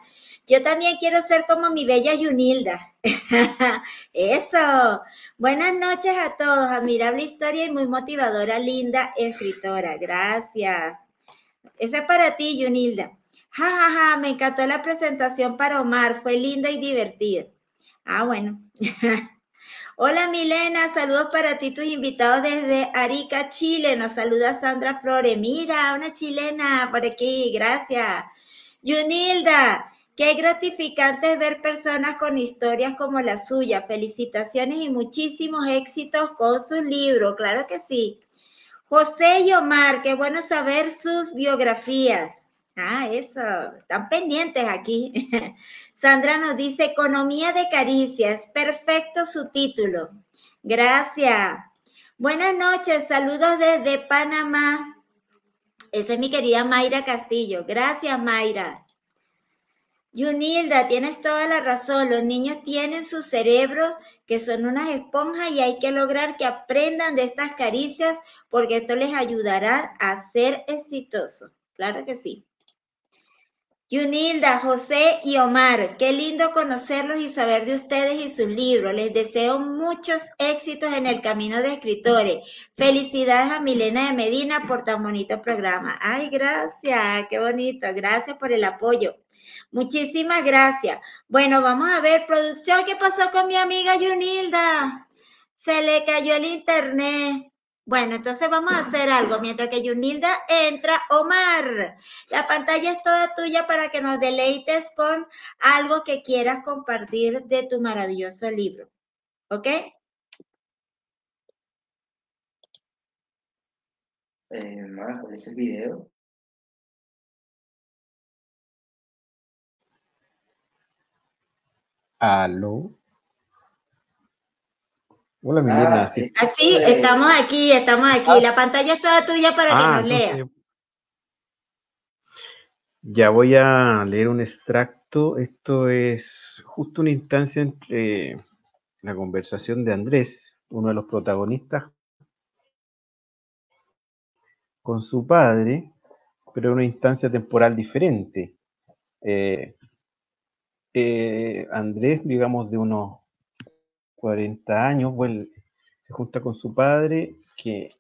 Yo también quiero ser como mi bella Yunilda. Eso. Buenas noches a todos. Admirable historia y muy motivadora, linda escritora. Gracias. Eso es para ti, Yunilda. Ja, ja, ja. Me encantó la presentación para Omar. Fue linda y divertida. Ah, bueno. Hola Milena, saludos para ti, tus invitados desde Arica, Chile. Nos saluda Sandra Flores. Mira, una chilena por aquí, gracias. Yunilda, qué gratificante ver personas con historias como la suya. Felicitaciones y muchísimos éxitos con su libro, claro que sí. José y Omar, qué bueno saber sus biografías. Ah, eso, están pendientes aquí. Sandra nos dice, Economía de Caricias, perfecto su título. Gracias. Buenas noches, saludos desde Panamá. Esa es mi querida Mayra Castillo. Gracias, Mayra. Yunilda, tienes toda la razón. Los niños tienen su cerebro que son unas esponjas y hay que lograr que aprendan de estas caricias porque esto les ayudará a ser exitosos. Claro que sí. Yunilda, José y Omar, qué lindo conocerlos y saber de ustedes y sus libros. Les deseo muchos éxitos en el camino de escritores. Felicidades a Milena de Medina por tan bonito programa. Ay, gracias, qué bonito. Gracias por el apoyo. Muchísimas gracias. Bueno, vamos a ver, producción, ¿qué pasó con mi amiga Yunilda? Se le cayó el internet. Bueno, entonces vamos a hacer algo. Mientras que Yunilda entra, Omar, la pantalla es toda tuya para que nos deleites con algo que quieras compartir de tu maravilloso libro. ¿Ok? Eh, ¿Cuál es el video? ¿Aló? Hola, Milena. Ah, sí. Así, estamos aquí, estamos aquí. La pantalla es toda tuya para que Ah, nos lea. entonces, Ya voy a leer un extracto. Esto es justo una instancia entre la conversación de Andrés, uno de los protagonistas, con su padre, pero en una instancia temporal diferente. Eh, eh, Andrés, digamos, de unos 40 años, vuel- se junta con su padre, que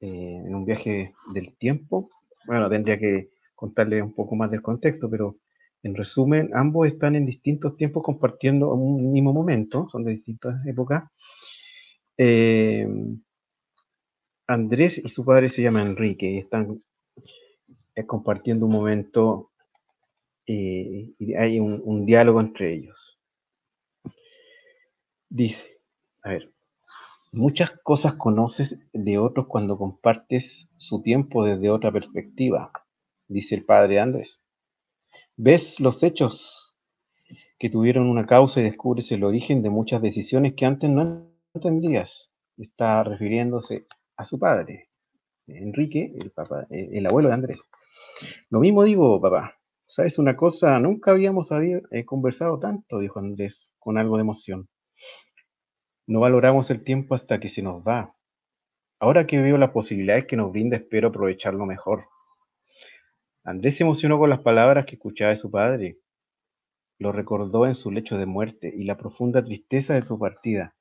eh, en un viaje del tiempo, bueno, tendría que contarle un poco más del contexto, pero en resumen, ambos están en distintos tiempos compartiendo un mismo momento, son de distintas épocas. Eh, Andrés y su padre se llaman Enrique y están eh, compartiendo un momento y hay un diálogo entre ellos. Dice, a ver, muchas cosas conoces de otros cuando compartes su tiempo desde otra perspectiva, dice el padre Andrés. Ves los hechos que tuvieron una causa y descubres el origen de muchas decisiones que antes no entendías. Está refiriéndose a su padre, Enrique, el, papá, el abuelo de Andrés. Lo mismo digo, papá. ¿Sabes una cosa? Nunca habíamos eh, conversado tanto, dijo Andrés, con algo de emoción. No valoramos el tiempo hasta que se nos va. Ahora que veo las posibilidades que nos brinda, espero aprovecharlo mejor. Andrés se emocionó con las palabras que escuchaba de su padre. Lo recordó en su lecho de muerte y la profunda tristeza de su partida.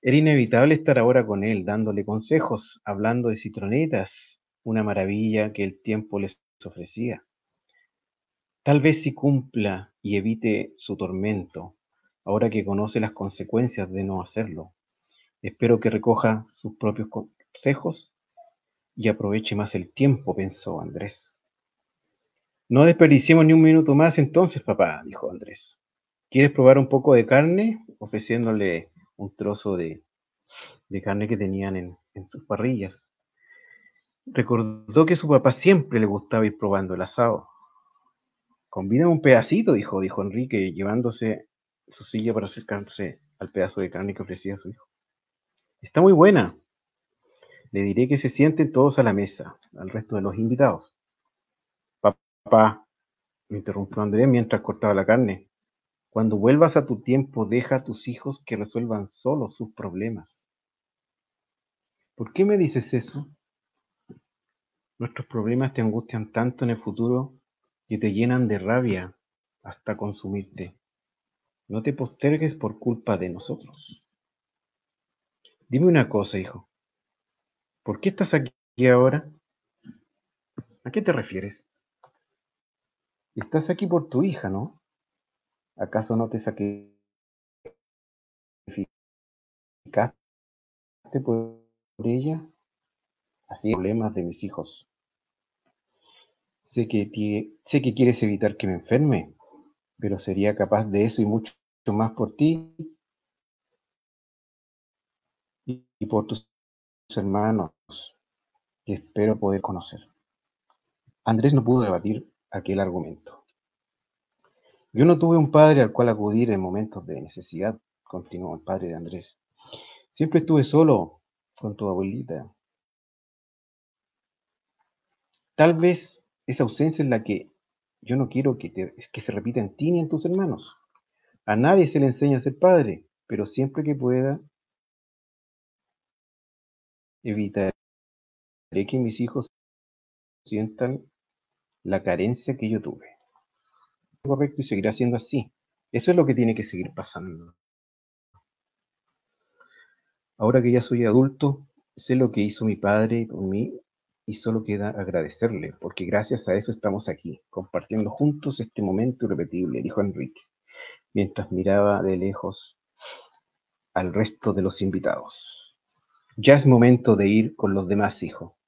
Era inevitable estar ahora con él, dándole consejos, hablando de citronetas, una maravilla que el tiempo les ofrecía. Tal vez si cumpla y evite su tormento, ahora que conoce las consecuencias de no hacerlo. Espero que recoja sus propios consejos y aproveche más el tiempo, pensó Andrés. No desperdiciemos ni un minuto más entonces, papá, dijo Andrés. ¿Quieres probar un poco de carne? ofreciéndole un trozo de, de carne que tenían en, en sus parrillas. Recordó que su papá siempre le gustaba ir probando el asado. Convídame un pedacito, dijo, dijo Enrique, llevándose su silla para acercarse al pedazo de carne que ofrecía su hijo. Está muy buena. Le diré que se sienten todos a la mesa, al resto de los invitados. Papá, me interrumpió Andrés mientras cortaba la carne. Cuando vuelvas a tu tiempo, deja a tus hijos que resuelvan solos sus problemas. ¿Por qué me dices eso? Nuestros problemas te angustian tanto en el futuro que te llenan de rabia hasta consumirte. No te postergues por culpa de nosotros. Dime una cosa, hijo. ¿Por qué estás aquí ahora? ¿A qué te refieres? Estás aquí por tu hija, ¿no? ¿Acaso no te sacrificaste por ella? Así problemas de mis hijos. Sé que, sé que quieres evitar que me enferme, pero sería capaz de eso y mucho más por ti y, por tus hermanos que espero poder conocer. Andrés no pudo debatir aquel argumento. Yo no tuve un padre al cual acudir en momentos de necesidad, continuó el padre de Andrés. Siempre estuve solo con tu abuelita. Tal vez esa ausencia es la que yo no quiero que, te- se repita en ti ni en tus hermanos. A nadie se le enseña a ser padre, pero siempre que pueda, evitaré que mis hijos sientan la carencia que yo tuve. Correcto, y seguirá siendo así. Eso es lo que tiene que seguir pasando. Ahora que ya soy adulto, sé lo que hizo mi padre por mí y solo queda agradecerle, porque gracias a eso estamos aquí, compartiendo juntos este momento irrepetible, dijo Enrique, mientras miraba de lejos al resto de los invitados. Ya es momento de ir con los demás, hijo.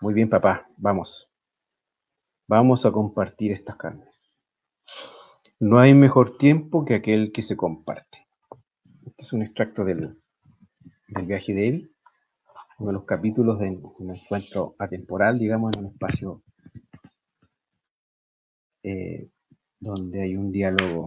Muy bien, papá, vamos. Vamos a compartir estas carnes. No hay mejor tiempo que aquel que se comparte. Este es un extracto del, del viaje de él, uno de los capítulos de un encuentro atemporal, digamos, en un espacio eh, donde hay un diálogo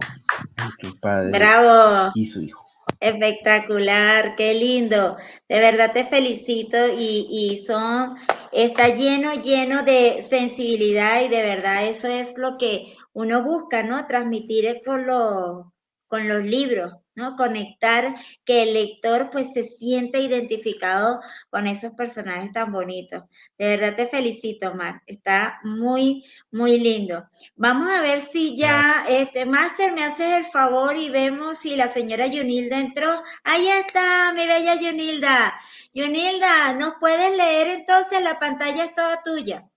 entre el padre Bravo. y su hijo. Espectacular, qué lindo. De verdad te felicito y, y son, está lleno, lleno de sensibilidad y de verdad eso es lo que uno busca, ¿no? Transmitir con los, con los libros. ¿No? Conectar, que el lector pues se siente identificado con esos personajes tan bonitos. De verdad te felicito, Mar. Está muy, muy lindo. Vamos a ver si ya, este, Master, me haces el favor y vemos si la señora Yunilda entró. Ahí está, mi bella Yunilda. Yunilda, ¿nos puedes leer entonces? La pantalla es toda tuya.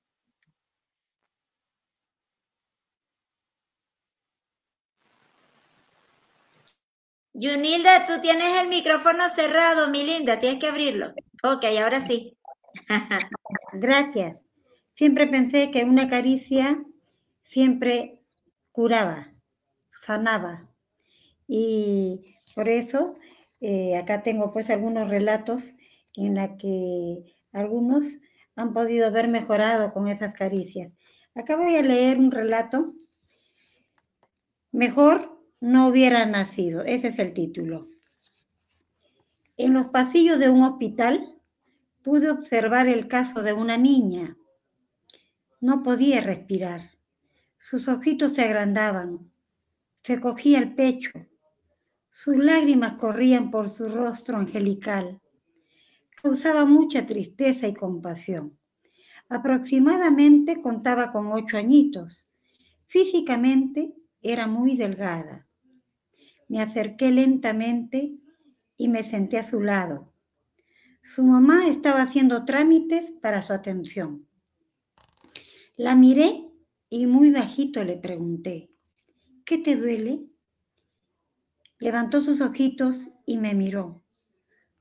Yunilda, tú tienes el micrófono cerrado, mi linda, tienes que abrirlo. Ok, ahora sí. Gracias. Siempre pensé que una caricia siempre curaba, sanaba. Y por eso eh, acá tengo pues algunos relatos en la que algunos han podido ver mejorado con esas caricias. Acá voy a leer un relato. Mejor no hubiera nacido. Ese es el título. En los pasillos de un hospital pude observar el caso de una niña. No podía respirar. Sus ojitos se agrandaban. Se cogía el pecho. Sus lágrimas corrían por su rostro angelical. Causaba mucha tristeza y compasión. Aproximadamente contaba con ocho añitos. Físicamente era muy delgada. Me acerqué lentamente y me senté a su lado. Su mamá estaba haciendo trámites para su atención. La miré y muy bajito le pregunté, ¿qué te duele? Levantó sus ojitos y me miró.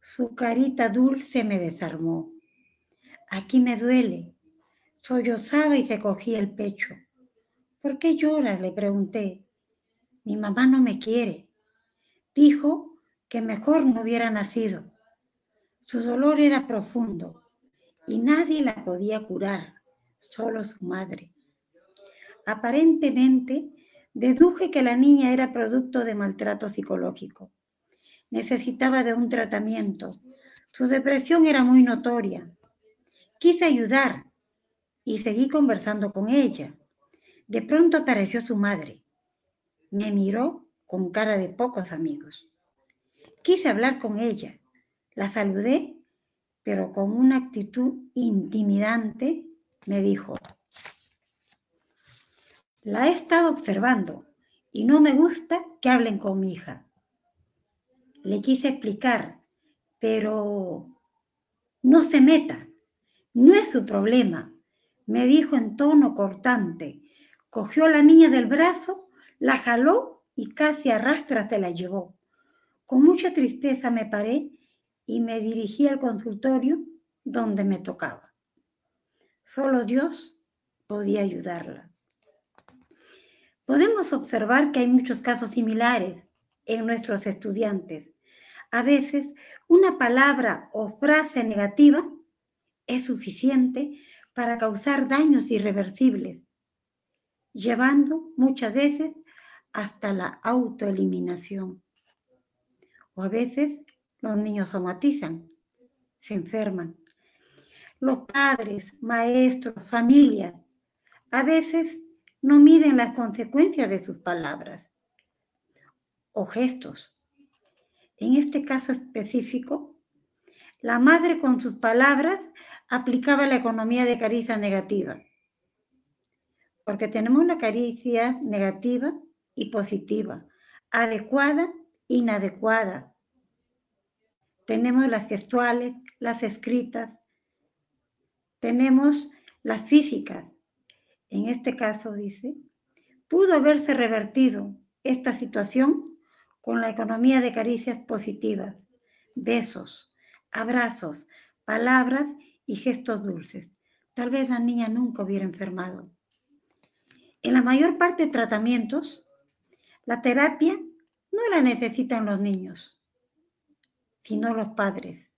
Su carita dulce me desarmó. Aquí me duele. Sollozaba y se cogía el pecho. ¿Por qué lloras? le pregunté. Mi mamá no me quiere. Dijo que mejor no hubiera nacido. Su dolor era profundo y nadie la podía curar, solo su madre. Aparentemente, deduje que la niña era producto de maltrato psicológico. Necesitaba de un tratamiento. Su depresión era muy notoria. Quise ayudar y seguí conversando con ella. De pronto apareció su madre. Me miró con cara de pocos amigos. Quise hablar con ella, la saludé, pero con una actitud intimidante me dijo, la he estado observando y no me gusta que hablen con mi hija. Le quise explicar, pero no se meta, no es su problema, me dijo en tono cortante. Cogió a la niña del brazo, la jaló y casi arrastra se la llevó. Con mucha tristeza me paré y me dirigí al consultorio donde me tocaba. Solo Dios podía ayudarla. Podemos observar que hay muchos casos similares en nuestros estudiantes. A veces una palabra o frase negativa es suficiente para causar daños irreversibles, llevando muchas veces hasta la autoeliminación. O a veces los niños somatizan, se enferman. Los padres, maestros, familias, a veces no miden las consecuencias de sus palabras o gestos. En este caso específico, la madre con sus palabras aplicaba la economía de caricia negativa. Porque tenemos la caricia negativa y positiva, adecuada, inadecuada. Tenemos las gestuales, las escritas, tenemos las físicas. En este caso, dice, pudo haberse revertido esta situación con la economía de caricias positivas, besos, abrazos, palabras y gestos dulces. Tal vez la niña nunca hubiera enfermado. En la mayor parte de tratamientos, la terapia no la necesitan los niños, sino los padres.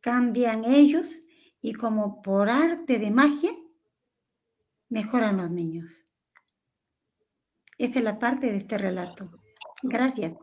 Cambian ellos y como por arte de magia, mejoran los niños. Esa es la parte de este relato. Gracias.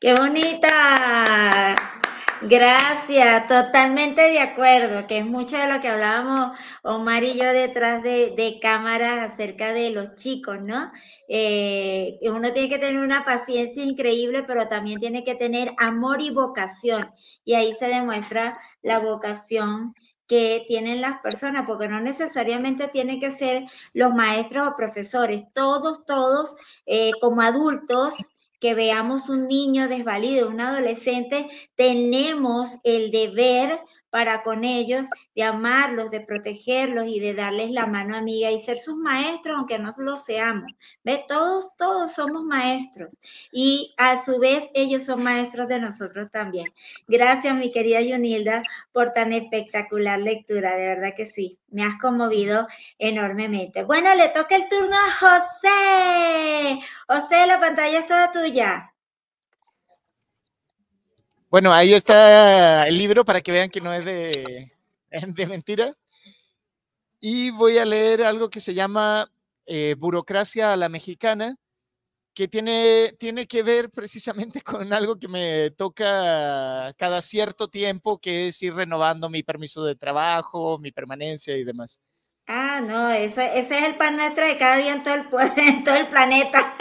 ¡Qué bonita! Gracias, totalmente de acuerdo, que es mucho de lo que hablábamos Omar y yo detrás de, de cámaras acerca de los chicos, ¿no? Eh, uno tiene que tener una paciencia increíble, pero también tiene que tener amor y vocación. Y ahí se demuestra la vocación que tienen las personas, porque no necesariamente tienen que ser los maestros o profesores, todos, todos eh, como adultos que veamos un niño desvalido, un adolescente, tenemos el deber para con ellos, de amarlos, de protegerlos y de darles la mano amiga y ser sus maestros, aunque no lo seamos. ¿Ve? Todos, todos somos maestros y a su vez ellos son maestros de nosotros también. Gracias, mi querida Yunilda, por tan espectacular lectura, de verdad que sí, me has conmovido enormemente. Bueno, le toca el turno a José. José, la pantalla es toda tuya. Bueno, ahí está el libro para que vean que no es de, de mentira. Y voy a leer algo que se llama eh, Burocracia a la Mexicana, que tiene, tiene que ver precisamente con algo que me toca cada cierto tiempo, que es ir renovando mi permiso de trabajo, mi permanencia y demás. Ah, no, ese, ese es el pan nuestro de cada día en todo el, en todo el planeta.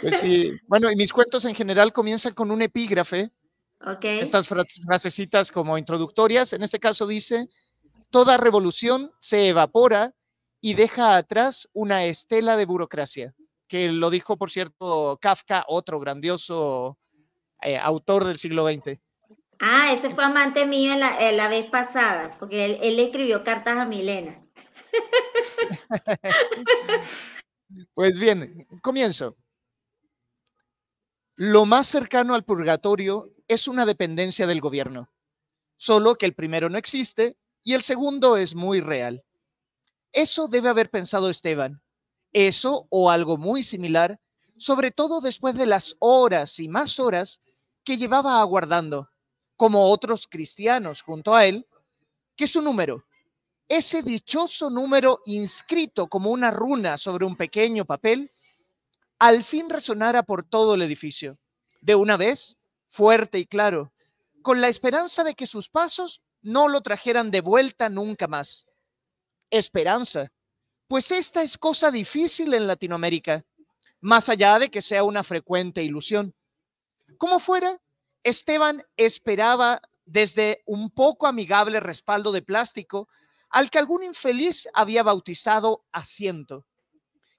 Pues sí, bueno, y mis cuentos en general comienzan con un epígrafe estas frasecitas como introductorias, en este caso dice, toda revolución se evapora y deja atrás una estela de burocracia, que lo dijo, por cierto, Kafka, otro grandioso eh, autor del siglo XX. Ah, ese fue amante mío en la, vez pasada, porque él, él escribió cartas a Milena. pues bien, comienzo. Lo más cercano al purgatorio es una dependencia del gobierno, solo que el primero no existe y el segundo es muy real. Eso debe haber pensado Esteban, eso o algo muy similar, sobre todo después de las horas y más horas que llevaba aguardando, como otros cristianos junto a él, que su número, ese dichoso número inscrito como una runa sobre un pequeño papel, al fin resonara por todo el edificio, de una vez, fuerte y claro, con la esperanza de que sus pasos no lo trajeran de vuelta nunca más. Esperanza, pues esta es cosa difícil en Latinoamérica, más allá de que sea una frecuente ilusión. Como fuera, Esteban esperaba desde un poco amigable respaldo de plástico al que algún infeliz había bautizado asiento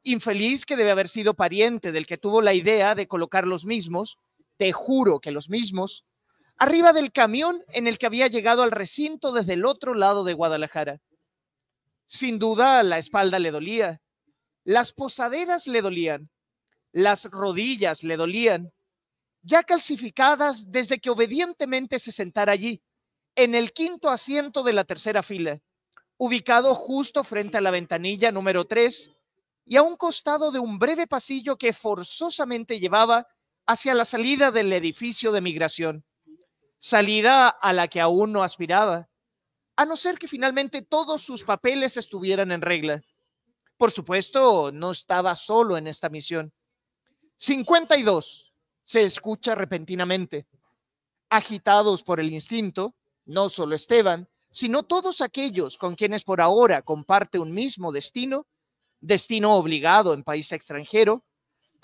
infeliz que debe haber sido pariente del que tuvo la idea de colocar los mismos, te juro que los mismos, arriba del camión en el que había llegado al recinto desde el otro lado de Guadalajara. Sin duda la espalda le dolía, las posaderas le dolían, las rodillas le dolían, ya calcificadas desde que obedientemente se sentara allí, en el quinto asiento de la tercera fila, ubicado justo frente a la ventanilla número 3 y a un costado de un breve pasillo que forzosamente llevaba hacia la salida del edificio de migración, salida a la que aún no aspiraba, a no ser que finalmente todos sus papeles estuvieran en regla. Por supuesto, no estaba solo en esta misión. 52 se escucha repentinamente. Agitados por el instinto, no solo Esteban, sino todos aquellos con quienes por ahora comparte un mismo destino, destino obligado en país extranjero,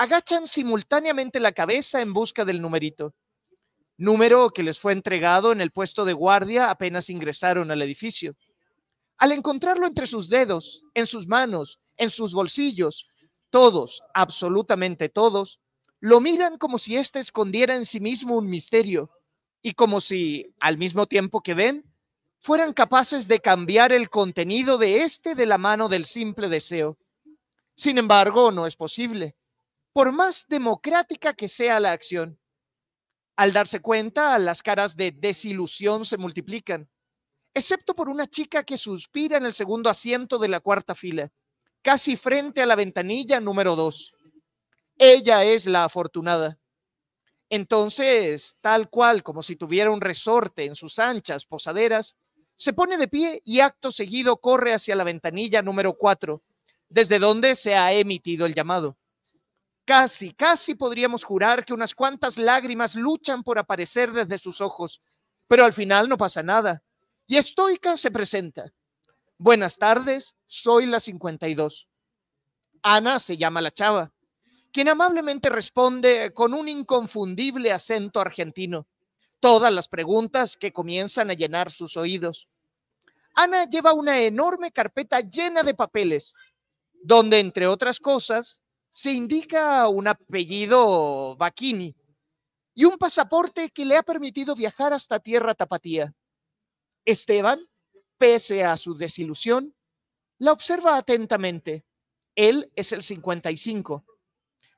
agachan simultáneamente la cabeza en busca del numerito, número que les fue entregado en el puesto de guardia apenas ingresaron al edificio. Al encontrarlo entre sus dedos, en sus manos, en sus bolsillos, todos, absolutamente todos, lo miran como si éste escondiera en sí mismo un misterio y como si, al mismo tiempo que ven, fueran capaces de cambiar el contenido de éste de la mano del simple deseo. Sin embargo, no es posible, por más democrática que sea la acción. Al darse cuenta, las caras de desilusión se multiplican, excepto por una chica que suspira en el segundo asiento de la cuarta fila, casi frente a la ventanilla número dos. Ella es la afortunada. Entonces, tal cual como si tuviera un resorte en sus anchas posaderas, se pone de pie y acto seguido corre hacia la ventanilla número cuatro, desde donde se ha emitido el llamado. Casi, casi podríamos jurar que unas cuantas lágrimas luchan por aparecer desde sus ojos, pero al final no pasa nada. Y estoica se presenta. Buenas tardes, soy la 52. Ana se llama la chava, quien amablemente responde con un inconfundible acento argentino todas las preguntas que comienzan a llenar sus oídos. Ana lleva una enorme carpeta llena de papeles, donde, entre otras cosas, se indica un apellido Bacchini y un pasaporte que le ha permitido viajar hasta tierra tapatía. Esteban, pese a su desilusión, la observa atentamente. Él es el 55.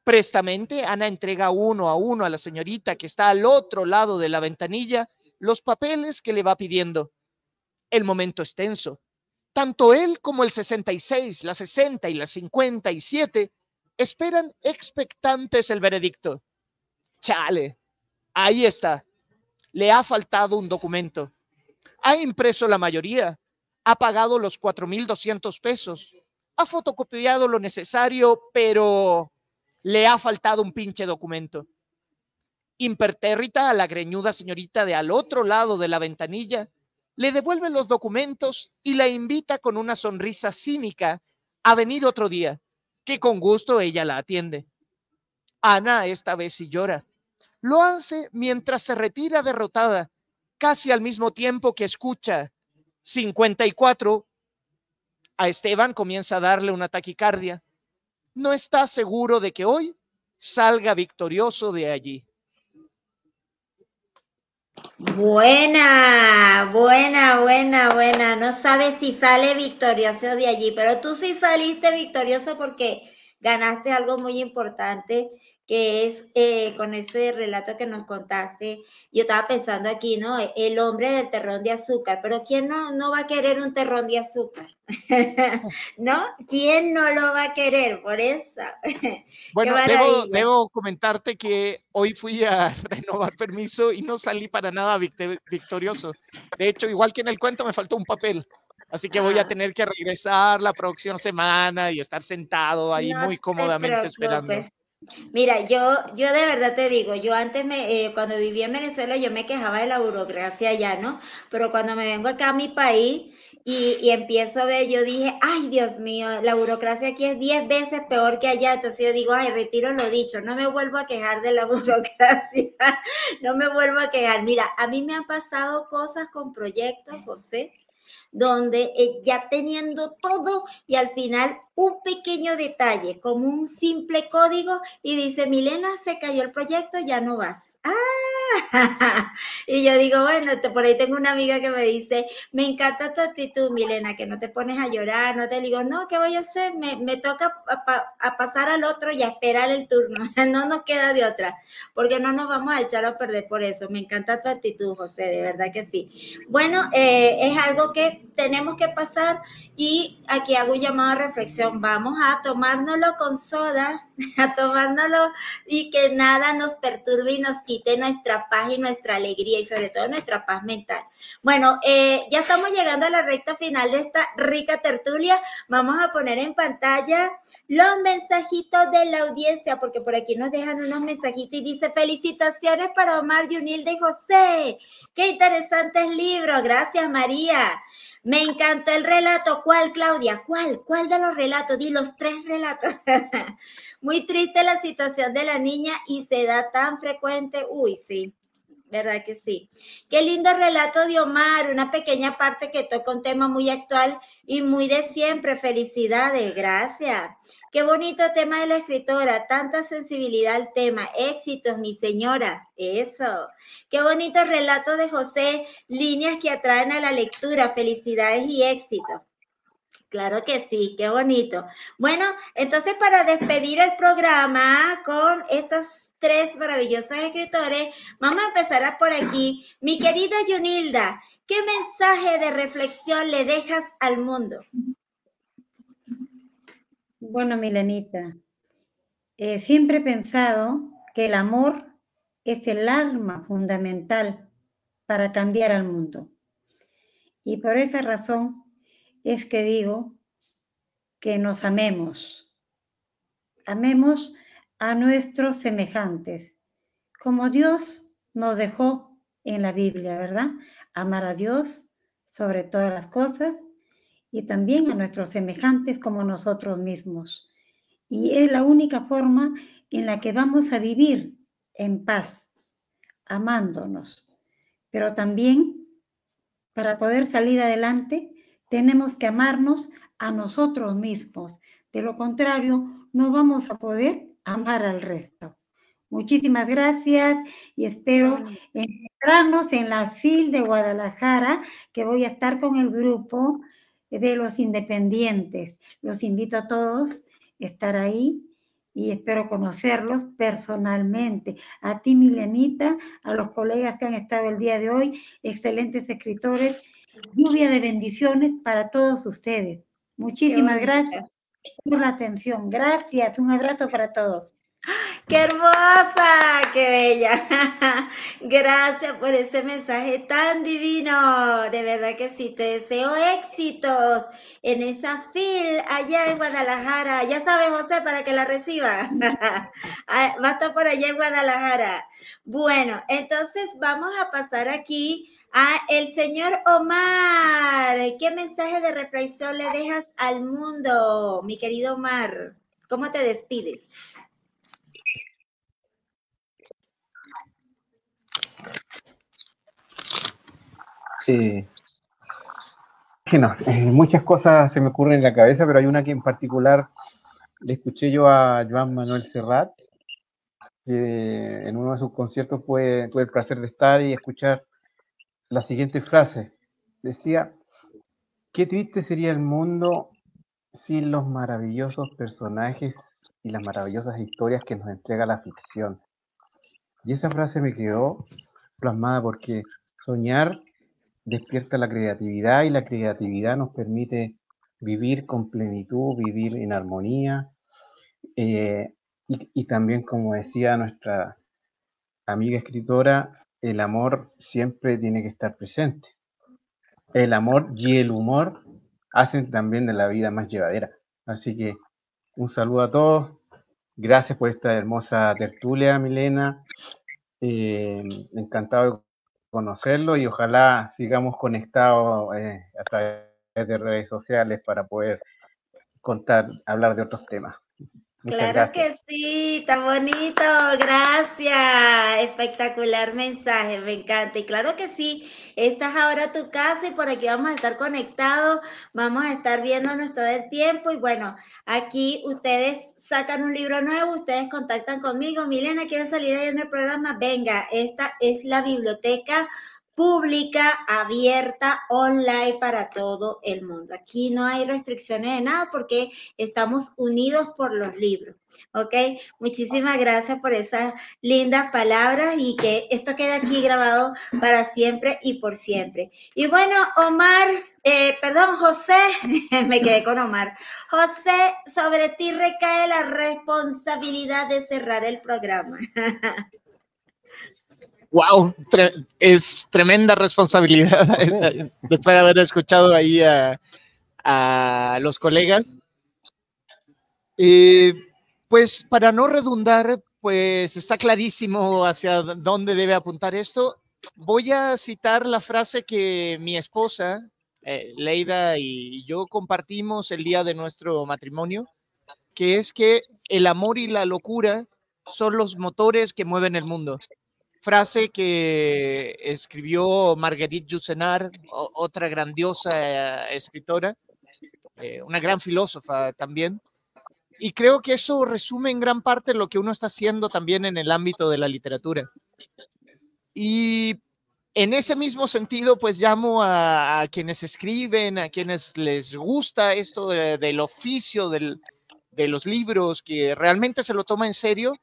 Prestamente, Ana entrega uno a uno a la señorita que está al otro lado de la ventanilla los papeles que le va pidiendo. El momento es tenso. Tanto él como el 66, la 60 y la 57 esperan expectantes el veredicto. Chale, ahí está. Le ha faltado un documento. Ha impreso la mayoría. Ha pagado los 4.200 pesos. Ha fotocopiado lo necesario, pero le ha faltado un pinche documento. Impertérrita a la greñuda señorita de al otro lado de la ventanilla, le devuelve los documentos y la invita con una sonrisa cínica a venir otro día que con gusto ella la atiende. Ana esta vez sí llora. Lo hace mientras se retira derrotada, casi al mismo tiempo que escucha 54. A Esteban comienza a darle una taquicardia. No está seguro de que hoy salga victorioso de allí. Buena, buena, buena, buena. No sabes si sale victorioso de allí, pero tú sí saliste victorioso porque ganaste algo muy importante que es eh, con ese relato que nos contaste, yo estaba pensando aquí, ¿no? El hombre del terrón de azúcar, pero ¿quién no, no va a querer un terrón de azúcar? ¿No? ¿Quién no lo va a querer? Por eso. Bueno, debo, debo, comentarte que hoy fui a renovar permiso y no salí para nada victorioso. De hecho, igual que en el cuento, me faltó un papel. Así que voy a ah. tener que regresar la próxima semana y estar sentado ahí muy cómodamente esperando. Mira, yo, yo de verdad te digo, yo antes me, eh, cuando vivía en Venezuela, yo me quejaba de la burocracia allá, ¿no? Pero cuando me vengo acá a mi país y, y empiezo a ver, yo dije, ay, Dios mío, la burocracia aquí es 10 veces peor que allá. Entonces yo digo, ay, retiro lo dicho, no me vuelvo a quejar de la burocracia, no me vuelvo a quejar. Mira, a mí me han pasado cosas con proyectos, José, donde eh, ya teniendo todo y al final un pequeño detalle, como un simple código y dice, Milena, se cayó el proyecto, ya no vas. Ah, y yo digo, bueno, por ahí tengo una amiga que me dice, me encanta tu actitud, Milena, que no te pones a llorar, no te digo, no, ¿qué voy a hacer? Me, toca a, pasar al otro y a esperar el turno, no nos queda de otra, porque no nos vamos a echar a perder por eso. Me encanta tu actitud, José, de verdad que sí. Bueno, eh, es algo que tenemos que pasar y aquí hago un llamado a reflexión, vamos a tomárnoslo con soda, a tomárnoslo y que nada nos perturbe y nos quite nuestra paz y nuestra alegría y sobre todo nuestra paz mental. Bueno, eh, ya estamos llegando a la recta final de esta rica tertulia. Vamos a poner en pantalla los mensajitos de la audiencia, porque por aquí nos dejan unos mensajitos y dice felicitaciones para Omar Yunil de José. Qué interesantes libros. Gracias, María. Me encantó el relato. ¿Cuál, Claudia? ¿Cuál? ¿Cuál de los relatos? Di los tres relatos. Muy triste la situación de la niña y se da tan frecuente. Uy, sí. ¿Verdad que sí? Qué lindo relato de Omar, una pequeña parte que toca un tema muy actual y muy de siempre. Felicidades, gracias. Qué bonito tema de la escritora, tanta sensibilidad al tema. Éxitos, mi señora. Eso. Qué bonito relato de José, líneas que atraen a la lectura. Felicidades y éxitos. Claro que sí, qué bonito. Bueno, entonces para despedir el programa con estos tres maravillosos escritores, vamos a empezar por aquí. Mi querida Junilda, ¿qué mensaje de reflexión le dejas al mundo? Bueno, Milenita, eh, siempre he pensado que el amor es el arma fundamental para cambiar al mundo. Y por esa razón es que digo que nos amemos. Amemos a nuestros semejantes, como Dios nos dejó en la Biblia, ¿verdad? Amar a Dios sobre todas las cosas y también a nuestros semejantes como nosotros mismos. Y es la única forma en la que vamos a vivir en paz, amándonos. Pero también, para poder salir adelante, tenemos que amarnos a nosotros mismos. De lo contrario, no vamos a poder amar al resto. Muchísimas gracias y espero encontrarnos en la FIL de Guadalajara, que voy a estar con el grupo de los independientes. Los invito a todos a estar ahí y espero conocerlos personalmente. A ti, Milenita, a los colegas que han estado el día de hoy, excelentes escritores. Lluvia de bendiciones para todos ustedes. Muchísimas gracias por la atención. Gracias. Un abrazo para todos. ¡Qué hermosa! ¡Qué bella! Gracias por ese mensaje tan divino. De verdad que sí, te deseo éxitos en esa fil allá en Guadalajara. Ya sabes, José, para que la reciba. Ah, va a estar por allá en Guadalajara. Bueno, entonces vamos a pasar aquí a el señor Omar. ¿Qué mensaje de reflexión le dejas al mundo, mi querido Omar? ¿Cómo te despides? Eh, muchas cosas se me ocurren en la cabeza, pero hay una que en particular le escuché yo a Joan Manuel Serrat, que en uno de sus conciertos tuve el placer de estar y escuchar la siguiente frase. Decía, qué triste sería el mundo sin los maravillosos personajes y las maravillosas historias que nos entrega la ficción. Y esa frase me quedó plasmada porque soñar despierta la creatividad y la creatividad nos permite vivir con plenitud, vivir en armonía. Eh, y, también, como decía nuestra amiga escritora, el amor siempre tiene que estar presente. El amor y el humor hacen también de la vida más llevadera. Así que un saludo a todos. Gracias por esta hermosa tertulia, Milena. Eh, encantado de conocerlo y ojalá sigamos conectados eh, a través de redes sociales para poder contar, hablar de otros temas. Claro que sí, tan bonito, gracias, espectacular mensaje, me encanta. Y claro que sí, esta es ahora tu casa y por aquí vamos a estar conectados, vamos a estar viéndonos todo el tiempo y bueno, aquí ustedes sacan un libro nuevo, ustedes contactan conmigo, Milena, ¿quiere salir ahí en el programa? Venga, esta es la biblioteca pública, abierta, online para todo el mundo. Aquí no hay restricciones de nada porque estamos unidos por los libros. ¿Ok? Muchísimas gracias por esas lindas palabras y que esto quede aquí grabado para siempre y por siempre. Y bueno, Omar, eh, perdón, José, me quedé con Omar. José, sobre ti recae la responsabilidad de cerrar el programa. wow, es tremenda responsabilidad después de haber escuchado ahí a, los colegas. pues para no redundar, pues está clarísimo hacia dónde debe apuntar esto. Voy a citar la frase que mi esposa, eh, Leida, y yo compartimos el día de nuestro matrimonio, que es que el amor y la locura son los motores que mueven el mundo frase que escribió Marguerite Yourcenar, otra grandiosa escritora, eh, una gran filósofa también. Y creo que eso resume en gran parte lo que uno está haciendo también en el ámbito de la literatura. Y en ese mismo sentido, pues llamo a, quienes escriben, a quienes les gusta esto del oficio de los libros, que realmente se lo toma en serio,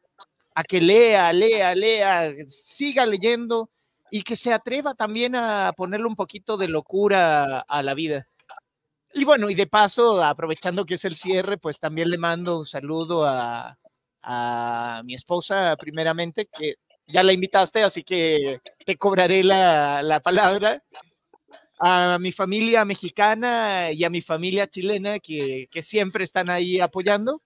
a que lea, lea, lea, siga leyendo y que se atreva también a ponerle un poquito de locura a la vida. Y bueno, y de paso, aprovechando que es el cierre, pues también le mando un saludo a, mi esposa primeramente, que ya la invitaste, así que te cobraré la, la palabra a mi familia mexicana y a mi familia chilena que, que, siempre están ahí apoyando.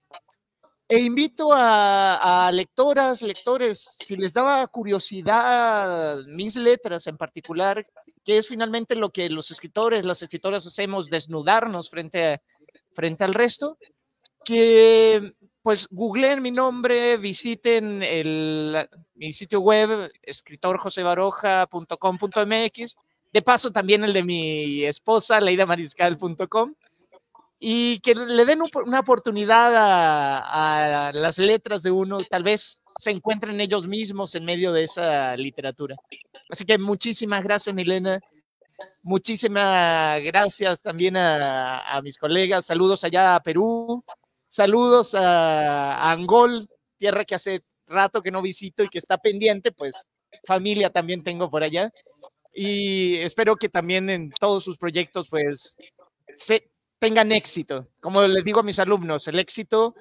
E invito a, lectoras, lectores, si les daba curiosidad mis letras en particular, que es finalmente lo que los escritores, las escritoras hacemos, desnudarnos frente, frente al resto, que pues googleen mi nombre, visiten el, mi sitio web, escritorjosebaroja.com.mx, de paso también el de mi esposa, leidamariscal.com, y que le den una oportunidad a, a, las letras de uno, tal vez se encuentren ellos mismos en medio de esa literatura. Así que muchísimas gracias, Milena. Muchísimas gracias también a, a mis colegas. Saludos allá a Perú, Saludos a, Angol, tierra que hace rato que no visito y que está pendiente, pues familia también tengo por allá. Y espero que también en todos sus proyectos, pues, se, tengan éxito. Como les digo a mis alumnos, el éxito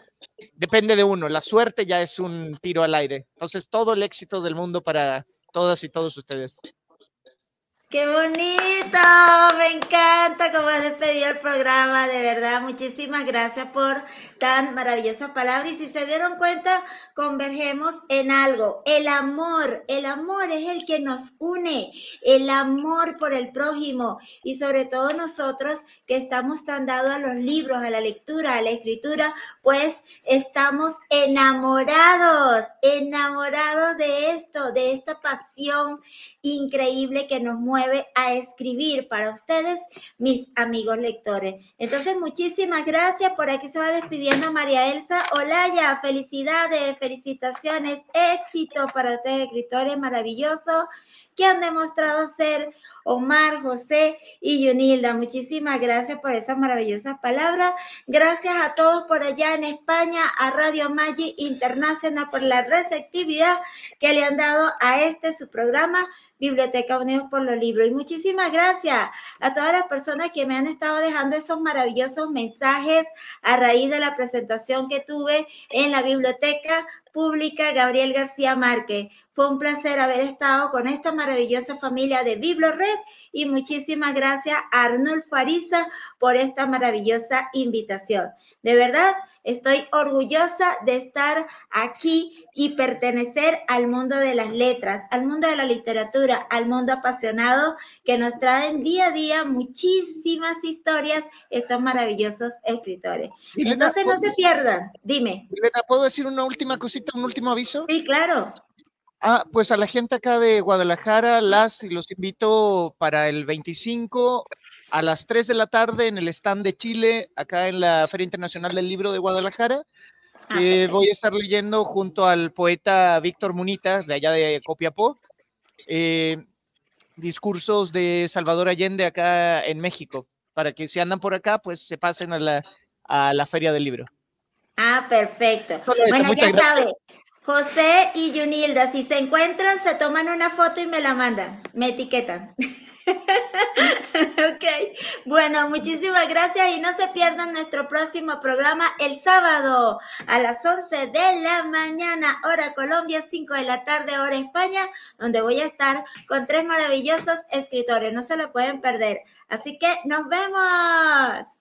depende de uno, la suerte ya es un tiro al aire. Entonces, todo el éxito del mundo para todas y todos ustedes. ¡Qué bonito! Me encanta cómo has despedido el programa, de verdad. Muchísimas gracias por tan maravillosas palabras. Y si se dieron cuenta, convergemos en algo. El amor, el amor es el que nos une, el amor por el prójimo y sobre todo nosotros que estamos tan dados a los libros, a la lectura, a la escritura, pues estamos enamorados, enamorados de esto, de esta pasión increíble que nos mueve a escribir para ustedes, mis amigos lectores. Entonces, muchísimas gracias. Por aquí se va despidiendo María Elsa Olaya. Felicidades, felicitaciones, éxito para ustedes, escritores maravillosos que han demostrado ser Omar, José y Yunilda. Muchísimas gracias por esas maravillosas palabras. Gracias a todos por allá en España, a Radio Magic Internacional por la receptividad que le han dado a este su programa Biblioteca Unidos por los Libros. Y muchísimas gracias a todas las personas que me han estado dejando esos maravillosos mensajes a raíz de la presentación que tuve en la biblioteca pública Gabriel García Márquez. Fue un placer haber estado con esta maravillosa familia de BibloRed y muchísimas gracias a Arnulfo Ariza por esta maravillosa invitación. De verdad, Estoy orgullosa de estar aquí y pertenecer al mundo de las letras, al mundo de la literatura, al mundo apasionado que nos traen día a día muchísimas historias estos maravillosos escritores. Entonces no se pierdan, dime. ¿puedo decir una última cosita, un último aviso? Sí, claro. Ah, pues a la gente acá de Guadalajara, las y los invito para el 25 a las 3 de la tarde en el stand de Chile, acá en la Feria Internacional del Libro de Guadalajara. Ah, voy a estar leyendo junto al poeta Víctor Munita, de allá de Copiapó, eh, discursos de Salvador Allende acá en México, para que si andan por acá, pues se pasen a la, a la Feria del Libro. Ah, perfecto. bueno, ya sabe, José y Yunilda, si se encuentran, se toman una foto y me la mandan, me etiquetan. ok, bueno, muchísimas gracias y no se pierdan nuestro próximo programa el sábado a las 11 de la mañana, hora Colombia, 5 de la tarde, hora España, donde voy a estar con tres maravillosos escritores, no se lo pueden perder. Así que nos vemos.